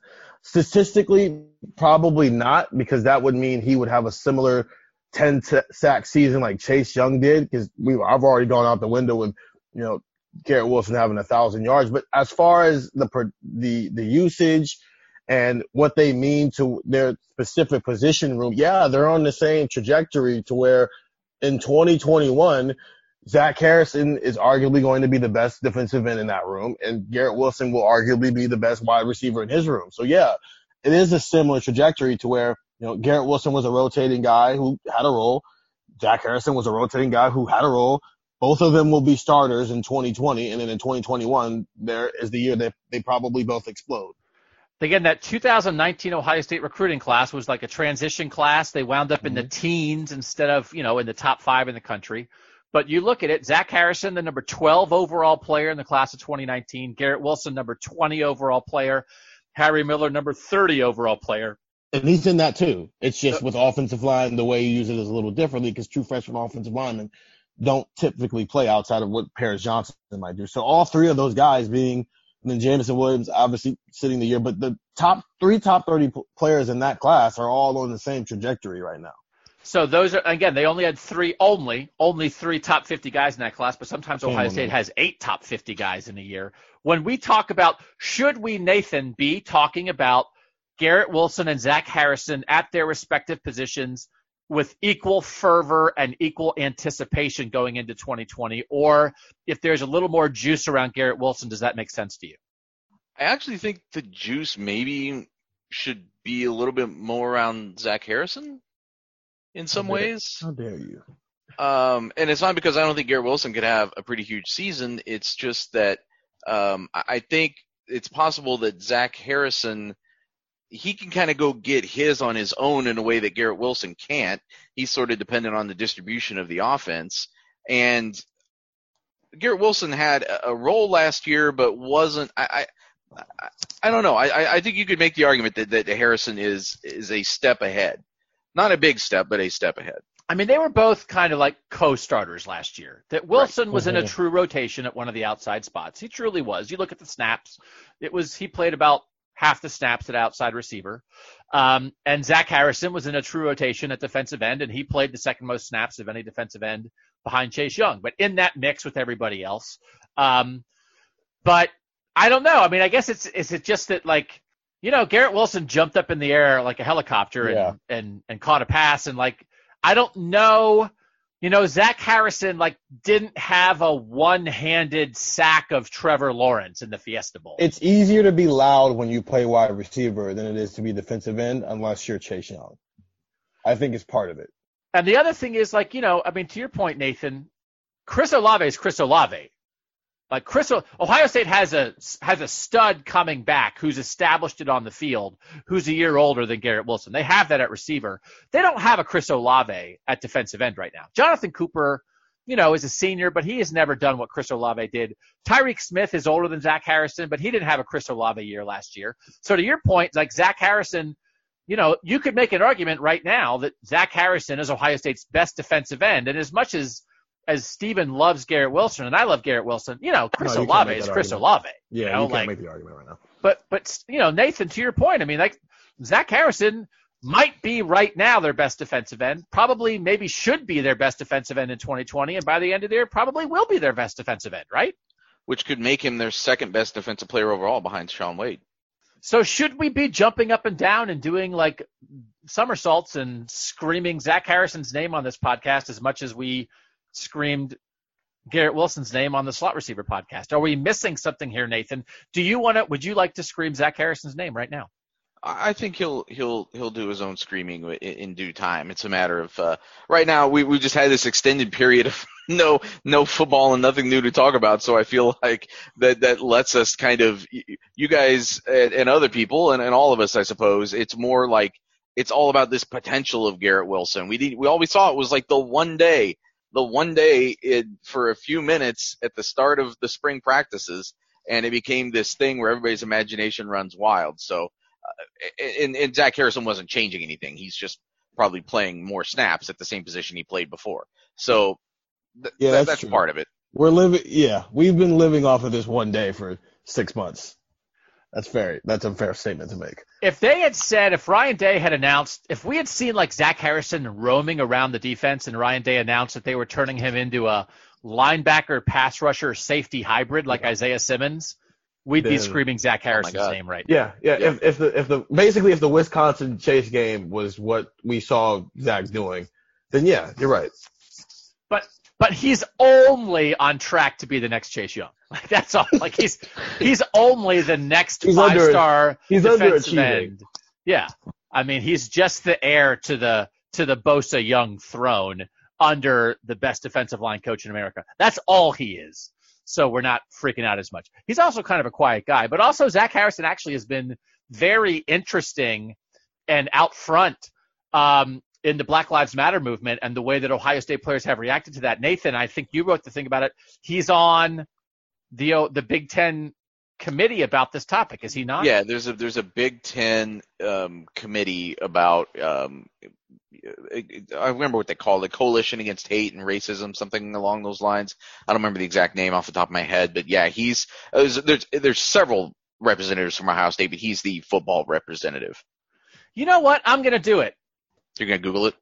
[SPEAKER 2] statistically, probably not because that would mean he would have a similar 10 t- sack season like Chase Young did because we I've already gone out the window with you know Garrett Wilson having a thousand yards. But as far as the the the usage and what they mean to their specific position room, yeah, they're on the same trajectory to where in 2021, Zach Harrison is arguably going to be the best defensive end in that room, and Garrett Wilson will arguably be the best wide receiver in his room. So yeah, it is a similar trajectory to where you know Garrett Wilson was a rotating guy who had a role. Zach Harrison was a rotating guy who had a role. Both of them will be starters in 2020, and then in 2021, there is the year that they probably both explode.
[SPEAKER 1] Again, that 2019 Ohio State recruiting class was like a transition class. They wound up in the mm-hmm. teens instead of, you know, in the top five in the country. But you look at it, Zach Harrison, the number 12 overall player in the class of 2019, Garrett Wilson, number 20 overall player, Harry Miller, number 30 overall player.
[SPEAKER 2] And he's in that too. It's just with offensive line, the way you use it is a little differently because true freshman offensive linemen don't typically play outside of what Paris Johnson might do. So all three of those guys being, and then Jameson Williams obviously sitting the year, but the top three top 30 players in that class are all on the same trajectory right now.
[SPEAKER 1] So those are again, they only had three, only only three top 50 guys in that class, but sometimes Ohio State has eight top 50 guys in a year. When we talk about should we Nathan be talking about Garrett Wilson and Zach Harrison at their respective positions with equal fervor and equal anticipation going into 2020? Or if there's a little more juice around Garrett Wilson, does that make sense to you?
[SPEAKER 3] I actually think the juice maybe should be a little bit more around Zach Harrison in some
[SPEAKER 2] How
[SPEAKER 3] ways.
[SPEAKER 2] How dare you?
[SPEAKER 3] Um, and it's not because I don't think Garrett Wilson could have a pretty huge season. It's just that um, I I think it's possible that Zach Harrison he can kind of go get his on his own in a way that Garrett Wilson can't. He's sort of dependent on the distribution of the offense. And Garrett Wilson had a a role last year, but wasn't. I, I, I- I don't know. I, I- I think you could make the argument that, that Harrison is is a step ahead, not a big step, but a step ahead.
[SPEAKER 1] I mean, they were both kind of like co-starters last year. That Wilson was in a
[SPEAKER 2] Mhm.
[SPEAKER 1] true rotation at one of the outside spots. He truly was. You look at the snaps; it was he played about half the snaps at outside receiver. Um, and Zach Harrison was in a true rotation at defensive end, and he played the second most snaps of any defensive end behind Chase Young. But in that mix with everybody else, um, but I don't know. I mean, I guess it's is it just that like you know Garrett Wilson jumped up in the air like a helicopter and
[SPEAKER 2] Yeah.
[SPEAKER 1] and and caught a pass and like I don't know. You know, Zach Harrison like didn't have a one-handed sack of Trevor Lawrence in the Fiesta Bowl.
[SPEAKER 2] It's easier to be loud when you play wide receiver than it is to be defensive end unless you're Chase Young. I think it's part of it.
[SPEAKER 1] and the other thing is like, you know, I mean, to your point, Nathan, Chris Olave is Chris Olave. Like Chris, Ohio State has a has a stud coming back who's established it on the field, who's a year older than Garrett Wilson. They have that at receiver. They don't have a Chris Olave at defensive end right now. Jonathan Cooper, you know, is a senior, but he has never done what Chris Olave did. Tyreke Smith is older than Zach Harrison, but he didn't have a Chris Olave year last year. So to your point, like Zach Harrison, you know, you could make an argument right now that Zach Harrison is Ohio State's best defensive end. And as much as as Steven loves Garrett Wilson and I love Garrett Wilson, you know, Chris
[SPEAKER 2] No, you
[SPEAKER 1] Olave is Chris
[SPEAKER 2] argument.
[SPEAKER 1] Olave.
[SPEAKER 2] Yeah,
[SPEAKER 1] you know,
[SPEAKER 2] you can't
[SPEAKER 1] like,
[SPEAKER 2] make the argument right now.
[SPEAKER 1] but but you know, Nathan, to your point, I mean, like Zach Harrison might be right now their best defensive end. Probably, maybe should be their best defensive end in 2020, and by the end of the year, probably will be their best defensive end, right?
[SPEAKER 3] which could make him their second best defensive player overall behind Shaun Wade.
[SPEAKER 1] So should we be jumping up and down and doing like somersaults and screaming Zach Harrison's name on this podcast as much as we screamed Garrett Wilson's name on the slot receiver podcast? Are we missing something here, Nathan? Do you want to? Would you like to scream Zach Harrison's name right now?
[SPEAKER 3] I think he'll he'll he'll do his own screaming in, in due time. It's a matter of uh, right now we we just had this extended period of [laughs] no no football and nothing new to talk about. So I feel like that that lets us kind of you guys and, and other people and, and all of us I suppose it's more like it's all about this potential of Garrett Wilson. We did, we all we saw it was like the one day the one day it, for a few minutes at the start of the spring practices and it became this thing where everybody's imagination runs wild. So uh, and, and Zach Harrison wasn't changing anything. He's just probably playing more snaps at the same position he played before. So th-
[SPEAKER 2] Yeah,
[SPEAKER 3] that-
[SPEAKER 2] that's
[SPEAKER 3] that's part of it.
[SPEAKER 2] We're living, yeah, we've been living off of this one day for six months. That's fair. That's a fair statement to make.
[SPEAKER 1] If they had said, if Ryan Day had announced, if we had seen like Zach Harrison roaming around the defense and Ryan Day announced that they were turning him into a linebacker, pass rusher, safety hybrid like Isaiah Simmons, we'd be screaming Zach oh Harrison's
[SPEAKER 3] God.
[SPEAKER 1] name right
[SPEAKER 2] Yeah, yeah.
[SPEAKER 3] Yeah.
[SPEAKER 2] If if the if the basically if the Wisconsin Chase game was what we saw Zach doing, then yeah, you're right.
[SPEAKER 1] but but he's only on track to be the next Chase Young. [laughs] Like that's all. Like he's he's only the next
[SPEAKER 2] He's
[SPEAKER 1] five
[SPEAKER 2] under-
[SPEAKER 1] star
[SPEAKER 2] he's
[SPEAKER 1] defensive end. Yeah, I mean he's just the heir to the to the Bosa Young throne under the best defensive line coach in America. That's all he is. So we're not freaking out as much. He's also kind of a quiet guy, but also Zach Harrison actually has been very interesting and out front um, in the Black Lives Matter movement and the way that Ohio State players have reacted to that. Nathan, I think you wrote the thing about it. He's on the uh, the Big Ten committee about this topic, is he not?
[SPEAKER 3] Yeah, there's a there's a Big Ten um, committee about um, I remember what they call it, Coalition Against Hate and Racism, something along those lines. I don't remember the exact name off the top of my head, but yeah, he's there's there's, there's several representatives from Ohio State, but he's the football representative.
[SPEAKER 1] You know what? I'm gonna do it.
[SPEAKER 3] You're gonna Google it.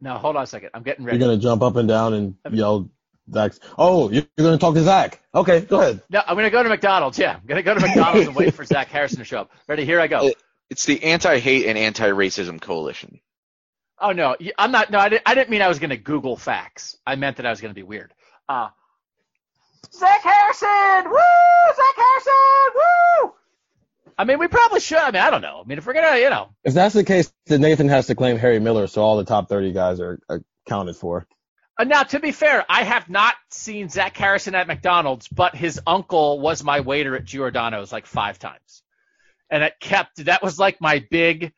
[SPEAKER 1] No, hold on a second. I'm getting ready.
[SPEAKER 2] You're gonna jump up and down and yell Zach's. Oh, you're gonna talk to Zach. Okay, go ahead.
[SPEAKER 1] No, I'm gonna go to McDonald's. Yeah, I'm gonna go to McDonald's and wait for [laughs] Zach Harrison to show up. Ready? Here I go.
[SPEAKER 3] It's the anti-hate and anti-racism coalition.
[SPEAKER 1] Oh no, y- I'm not. No, I didn't, I didn't mean I was going to Google facts. I meant that I was going to be weird. Uh, Zach Harrison, woo! Zach Harrison, woo! I mean, we probably should. I mean, I don't know. I mean, if we're gonna, you know,
[SPEAKER 2] If that's the case, then Nathan has to claim Harry Miller, so all the top 30 guys are accounted for.
[SPEAKER 1] Uh, now, to be fair, I have not seen Zach Harrison at McDonald's, but his uncle was my waiter at Giordano's like five times. And it kept, that was like my big,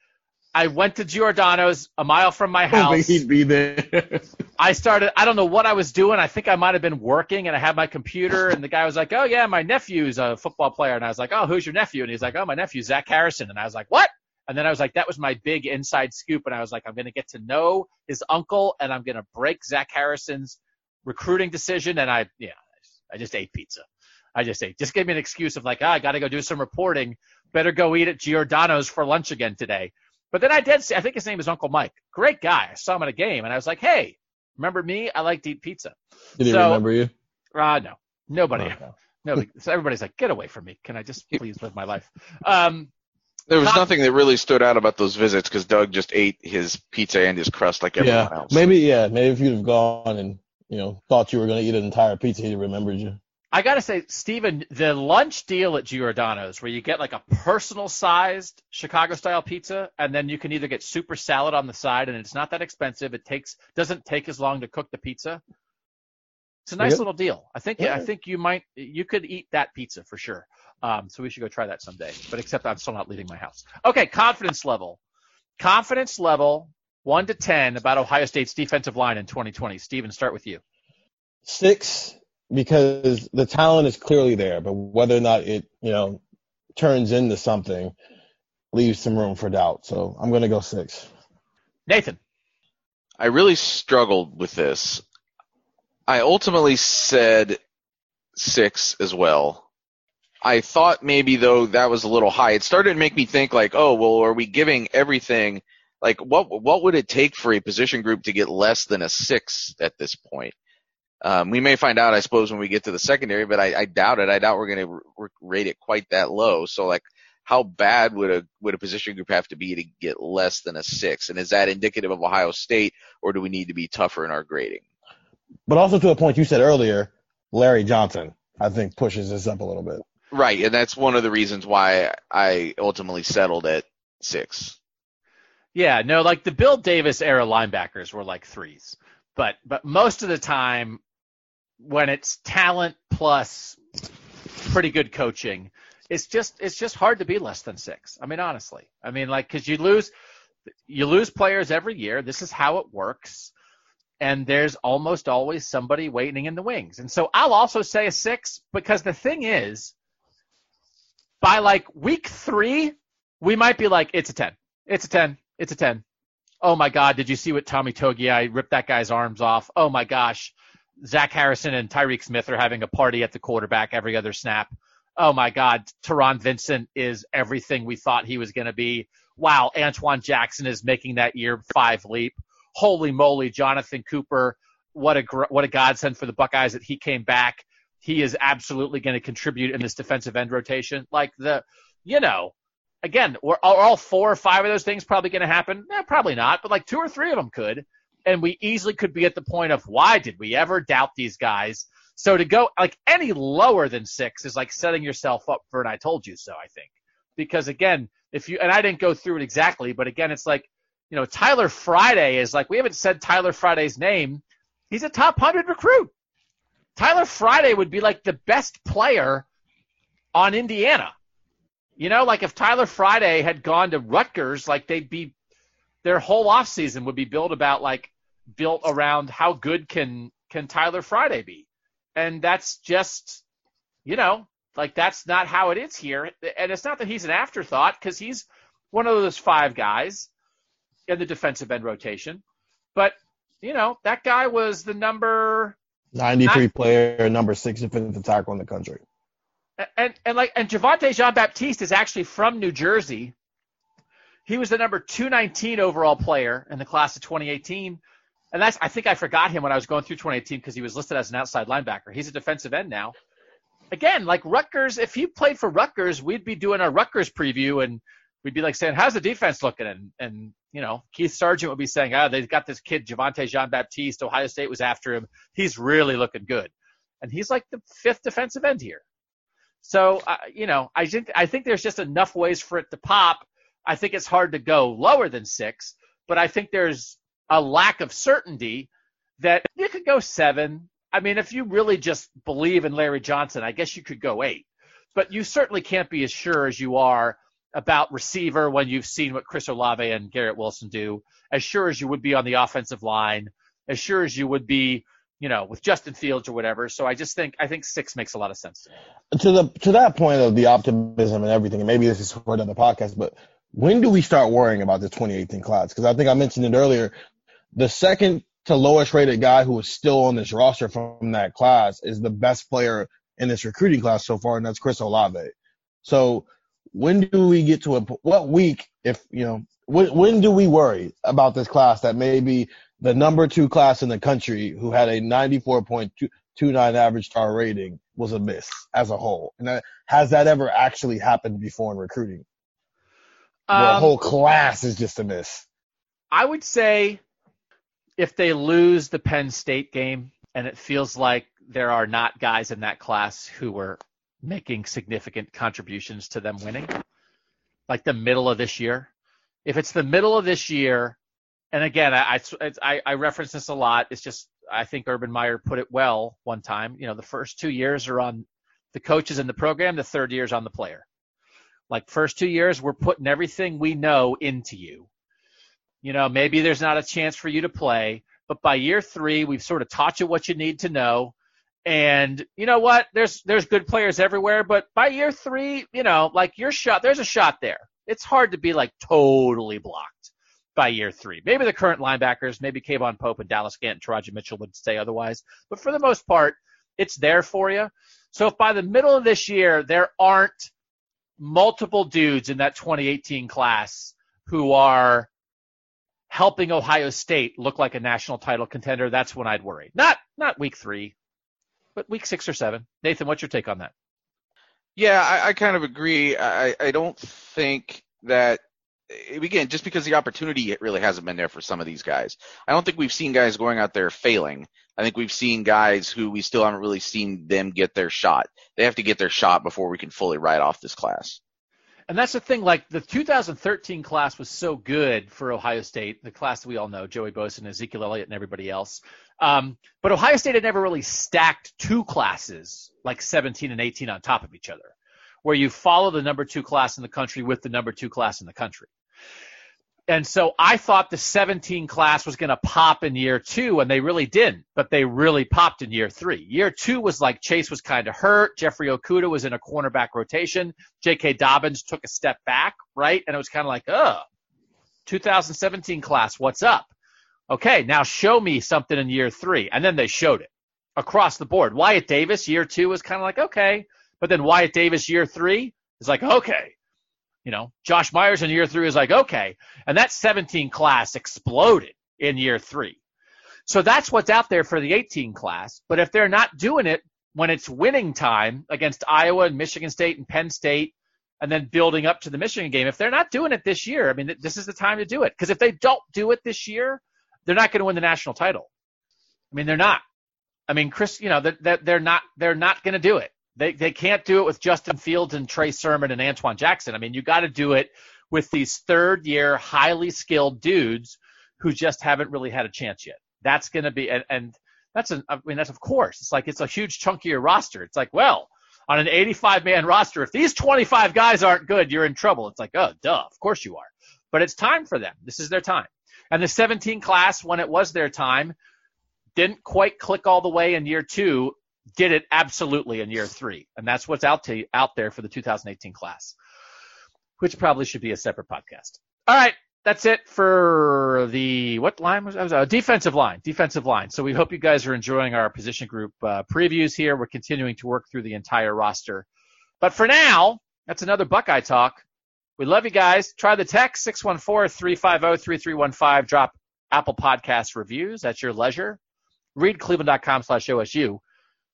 [SPEAKER 1] I went to Giordano's a mile from my [laughs] house.
[SPEAKER 2] he'd be there. [laughs]
[SPEAKER 1] I started, I don't know what I was doing. I think I might have been working and I had my computer and the guy was like, oh yeah, my nephew's a football player. And I was like, oh, who's your nephew? And he's like, oh, my nephew, Zach Harrison. And I was like, what? And then I was like, that was my big inside scoop. And I was like, I'm going to get to know his uncle and I'm going to break Zach Harrison's recruiting decision. And I, yeah, I just ate pizza. I just ate. Just gave me an excuse of like, ah, I got to go do some reporting. Better go eat at Giordano's for lunch again today. But then I did see, I think his name is Uncle Mike. Great guy. I saw him at a game and I was like, hey, remember me? I like to eat pizza.
[SPEAKER 2] Did he
[SPEAKER 1] So-
[SPEAKER 2] remember you?
[SPEAKER 1] Uh, no, nobody.
[SPEAKER 2] No,
[SPEAKER 1] Nobody. So everybody's like, get away from me. Can I just please live my life? Um,
[SPEAKER 3] There was nothing that really stood out about those visits because Doug just ate his pizza and his crust like everyone
[SPEAKER 2] Yeah.
[SPEAKER 3] else.
[SPEAKER 2] Maybe, yeah. Maybe if you'd have gone and, you know, thought you were going to eat an entire pizza, he'd have remembered you.
[SPEAKER 1] I gotta say, Steven, the lunch deal at Giordano's where you get like a personal sized Chicago style pizza and then you can either get super salad on the side and it's not that expensive. It takes, doesn't take as long to cook the pizza. It's a nice
[SPEAKER 2] Yep.
[SPEAKER 1] little deal. I think,
[SPEAKER 2] yeah.
[SPEAKER 1] I think you might, you could eat that pizza for sure. Um, so we should go try that someday, but except I'm still not leaving my house. Okay. Confidence level, confidence level one to 10 about Ohio State's defensive line in 2020. Steven, start with you.
[SPEAKER 2] Six, because the talent is clearly there, but whether or not it, you know, turns into something leaves some room for doubt. So I'm going to go six.
[SPEAKER 1] Nathan.
[SPEAKER 3] I really struggled with this. I ultimately said six as well. I thought maybe though that was a little high. It started to make me think like, oh well, are we giving everything? Like, what what would it take for a position group to get less than a six at this point? Um, we may find out, I suppose, when we get to the secondary, but I, I doubt it. I doubt we're going to r- rate it quite that low. So, like, how bad would a would a position group have to be to get less than a six? And is that indicative of Ohio State, or do we need to be tougher in our grading?
[SPEAKER 2] But also to a point you said earlier, Larry Johnson, I think pushes this up a little bit.
[SPEAKER 3] Right, and that's one of the reasons why I ultimately settled at six.
[SPEAKER 1] Yeah, no, like the Bill Davis era linebackers were like threes, but but most of the time, when it's talent plus pretty good coaching, it's just it's just hard to be less than six. I mean, honestly, I mean, like because you lose you lose players every year. This is how it works, and there's almost always somebody waiting in the wings. And so I'll also say a six because the thing is, by like week three, we might be like it's a ten, it's a ten. It's a 10. Oh my God, did you see what Tommy Togiai ripped that guy's arms off? Oh my gosh, Zach Harrison and Tyreke Smith are having a party at the quarterback every other snap. Oh my God, Taron Vincent is everything we thought he was going to be. Wow, Antwuan Jackson is making that year five leap. Holy moly, Jonathan Cooper, what a what a godsend for the Buckeyes that he came back. He is absolutely going to contribute in this defensive end rotation. Like the, you know, again, are all four or five of those things probably going to happen? Eh, probably not, but like two or three of them could. And we easily could be at the point of why did we ever doubt these guys? So to go like any lower than six is like setting yourself up for an I told you so, I think. Because again, if you, and I didn't go through it exactly, but again, it's like, you know, Tyler Friday is like, we haven't said Tyler Friday's name. He's a top 100 recruit. Tyler Friday would be like the best player on Indiana. You know, like if Tyler Friday had gone to Rutgers, like they'd be their whole offseason would be built about like built around how good can can Tyler Friday be. And that's just you know, like that's not how it is here. And it's not that he's an afterthought because he's one of those five guys in the defensive end rotation. But, you know, that guy was the number
[SPEAKER 2] 93 player, number six defensive tackle in the country.
[SPEAKER 1] and and like and Javontae Jean Baptiste is actually from New Jersey. He was the number 219 overall player in the class of 2018. And that's I think I forgot him when I was going through 2018 because he was listed as an outside linebacker. He's a defensive end now. Again, like Rutgers, if he played for Rutgers, we'd be doing a Rutgers preview and we'd be like saying, "How's the defense looking?" And and you know, Keith Sargeant would be saying, "Ah, oh, they've got this kid Javontae Jean Baptiste. Ohio State was after him. He's really looking good." And he's like the fifth defensive end here. So uh, you know, I think I think there's just enough ways for it to pop. I think it's hard to go lower than six, but I think there's a lack of certainty that you could go seven. I mean, if you really just believe in Larry Johnson, I guess you could go eight. But you certainly can't be as sure as you are about receiver when you've seen what Chris Olave and Garrett Wilson do, as sure as you would be on the offensive line, as sure as you would be, you know, with Justin Fields or whatever. So I just think I think six makes a lot of sense to
[SPEAKER 2] the to that point of the optimism and everything, and maybe this is for another podcast, but when do we start worrying about the 2018 class? Because I think I mentioned it earlier. The second to lowest rated guy who is still on this roster from that class is the best player in this recruiting class so far, and that's Chris Olave. So when do we get to a what week if you know when when do we worry about this class that maybe the number two class in the country who had a 94.29 average star rating was a miss as a whole? And that, has that ever actually happened before in recruiting? Um, the whole class is just a miss.
[SPEAKER 1] I would say if they lose the penn state game and it feels like there are not guys in that class who were making significant contributions to them winning, like the middle of this year. If it's the middle of this year, and again, I, I, I reference this a lot. It's just I think Urban Meyer put it well one time. You know, the first two years are on the coaches in the program. The third year is on the player. Like first two years, we're putting everything we know into you. You know, maybe there's not a chance for you to play, but by year three, we've sort of taught you what you need to know. And you know what? There's there's good players everywhere, but by year three, you know, like your shot, there's a shot there. It's hard to be like totally blocked by year three. Maybe the current linebackers, maybe K'Vaughan Pope and Dallas Gant and Teradja Mitchell would say otherwise, but for the most part, it's there for you. So if by the middle of this year there aren't multiple dudes in that 2018 class who are helping Ohio State look like a national title contender, that's when I'd worry. Not not week three, but week six or seven. Nathan, what's your take on that?
[SPEAKER 3] Yeah, I, I kind of agree. I, I don't think that again, just because the opportunity really hasn't been there for some of these guys. I don't think we've seen guys going out there failing. I think we've seen guys who we still haven't really seen them get their shot. They have to get their shot before we can fully write off this class.
[SPEAKER 1] And that's the thing. Like the 2013 class was so good for Ohio State, the class that we all know, Joey Bosa and Ezekiel Elliott and everybody else. Um, but Ohio State had never really stacked two classes like 17 and 18 on top of each other, where you follow the number two class in the country with the number two class in the country. And so I thought the 17 class was going to pop in year two, and they really didn't, but they really popped in year three. Year two was like Chase was kind of hurt. Jeffrey Okudah was in a cornerback rotation. J.K. Dobbins took a step back, right? And it was kind of like, oh, 2017 class, what's up? Okay, now show me something in year three. And then they showed it across the board. Wyatt Davis, year two, was kind of like, okay. But then Wyatt Davis, year three, is like, okay. You know, Josh Myers in year three is like, okay. And that 17 class exploded in year three. So that's what's out there for the 18 class. But if they're not doing it when it's winning time against Iowa and Michigan State and Penn State, and then building up to the Michigan game, if they're not doing it this year, I mean, this is the time to do it. Because if they don't do it this year, they're not going to win the national title. I mean, they're not. I mean, Chris, you know, they're, they're not, they're not going to do it. They they can't do it with Justin Fields and Trey Sermon and Antwuan Jackson. I mean, you got to do it with these third year, highly skilled dudes who just haven't really had a chance yet. That's going to be and, and that's an I mean that's of course it's like it's a huge chunk of your roster. It's like well on an 85 man roster, if these 25 guys aren't good, you're in trouble. It's like oh duh, of course you are. But it's time for them. This is their time. And the 17 class, when it was their time, didn't quite click all the way in year two did it absolutely in year three. And that's what's out to out there for the 2018 class, which probably should be a separate podcast. All right. That's it for the what line was, was uh, defensive line, defensive line. So we hope you guys are enjoying our position group uh, previews here. We're continuing to work through the entire roster, but for now, that's another Buckeye talk. We love you guys. Try the text 614-350-3315. Drop Apple Podcast reviews at your leisure. Read cleveland.com slash OSU.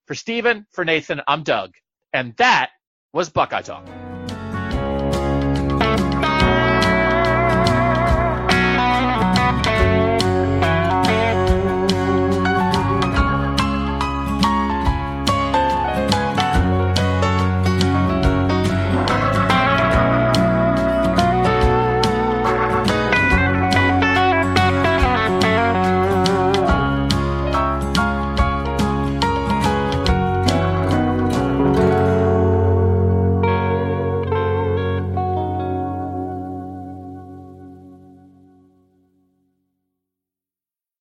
[SPEAKER 1] For Stephen, for Nathan, I'm Doug. And that was Buckeye Talk.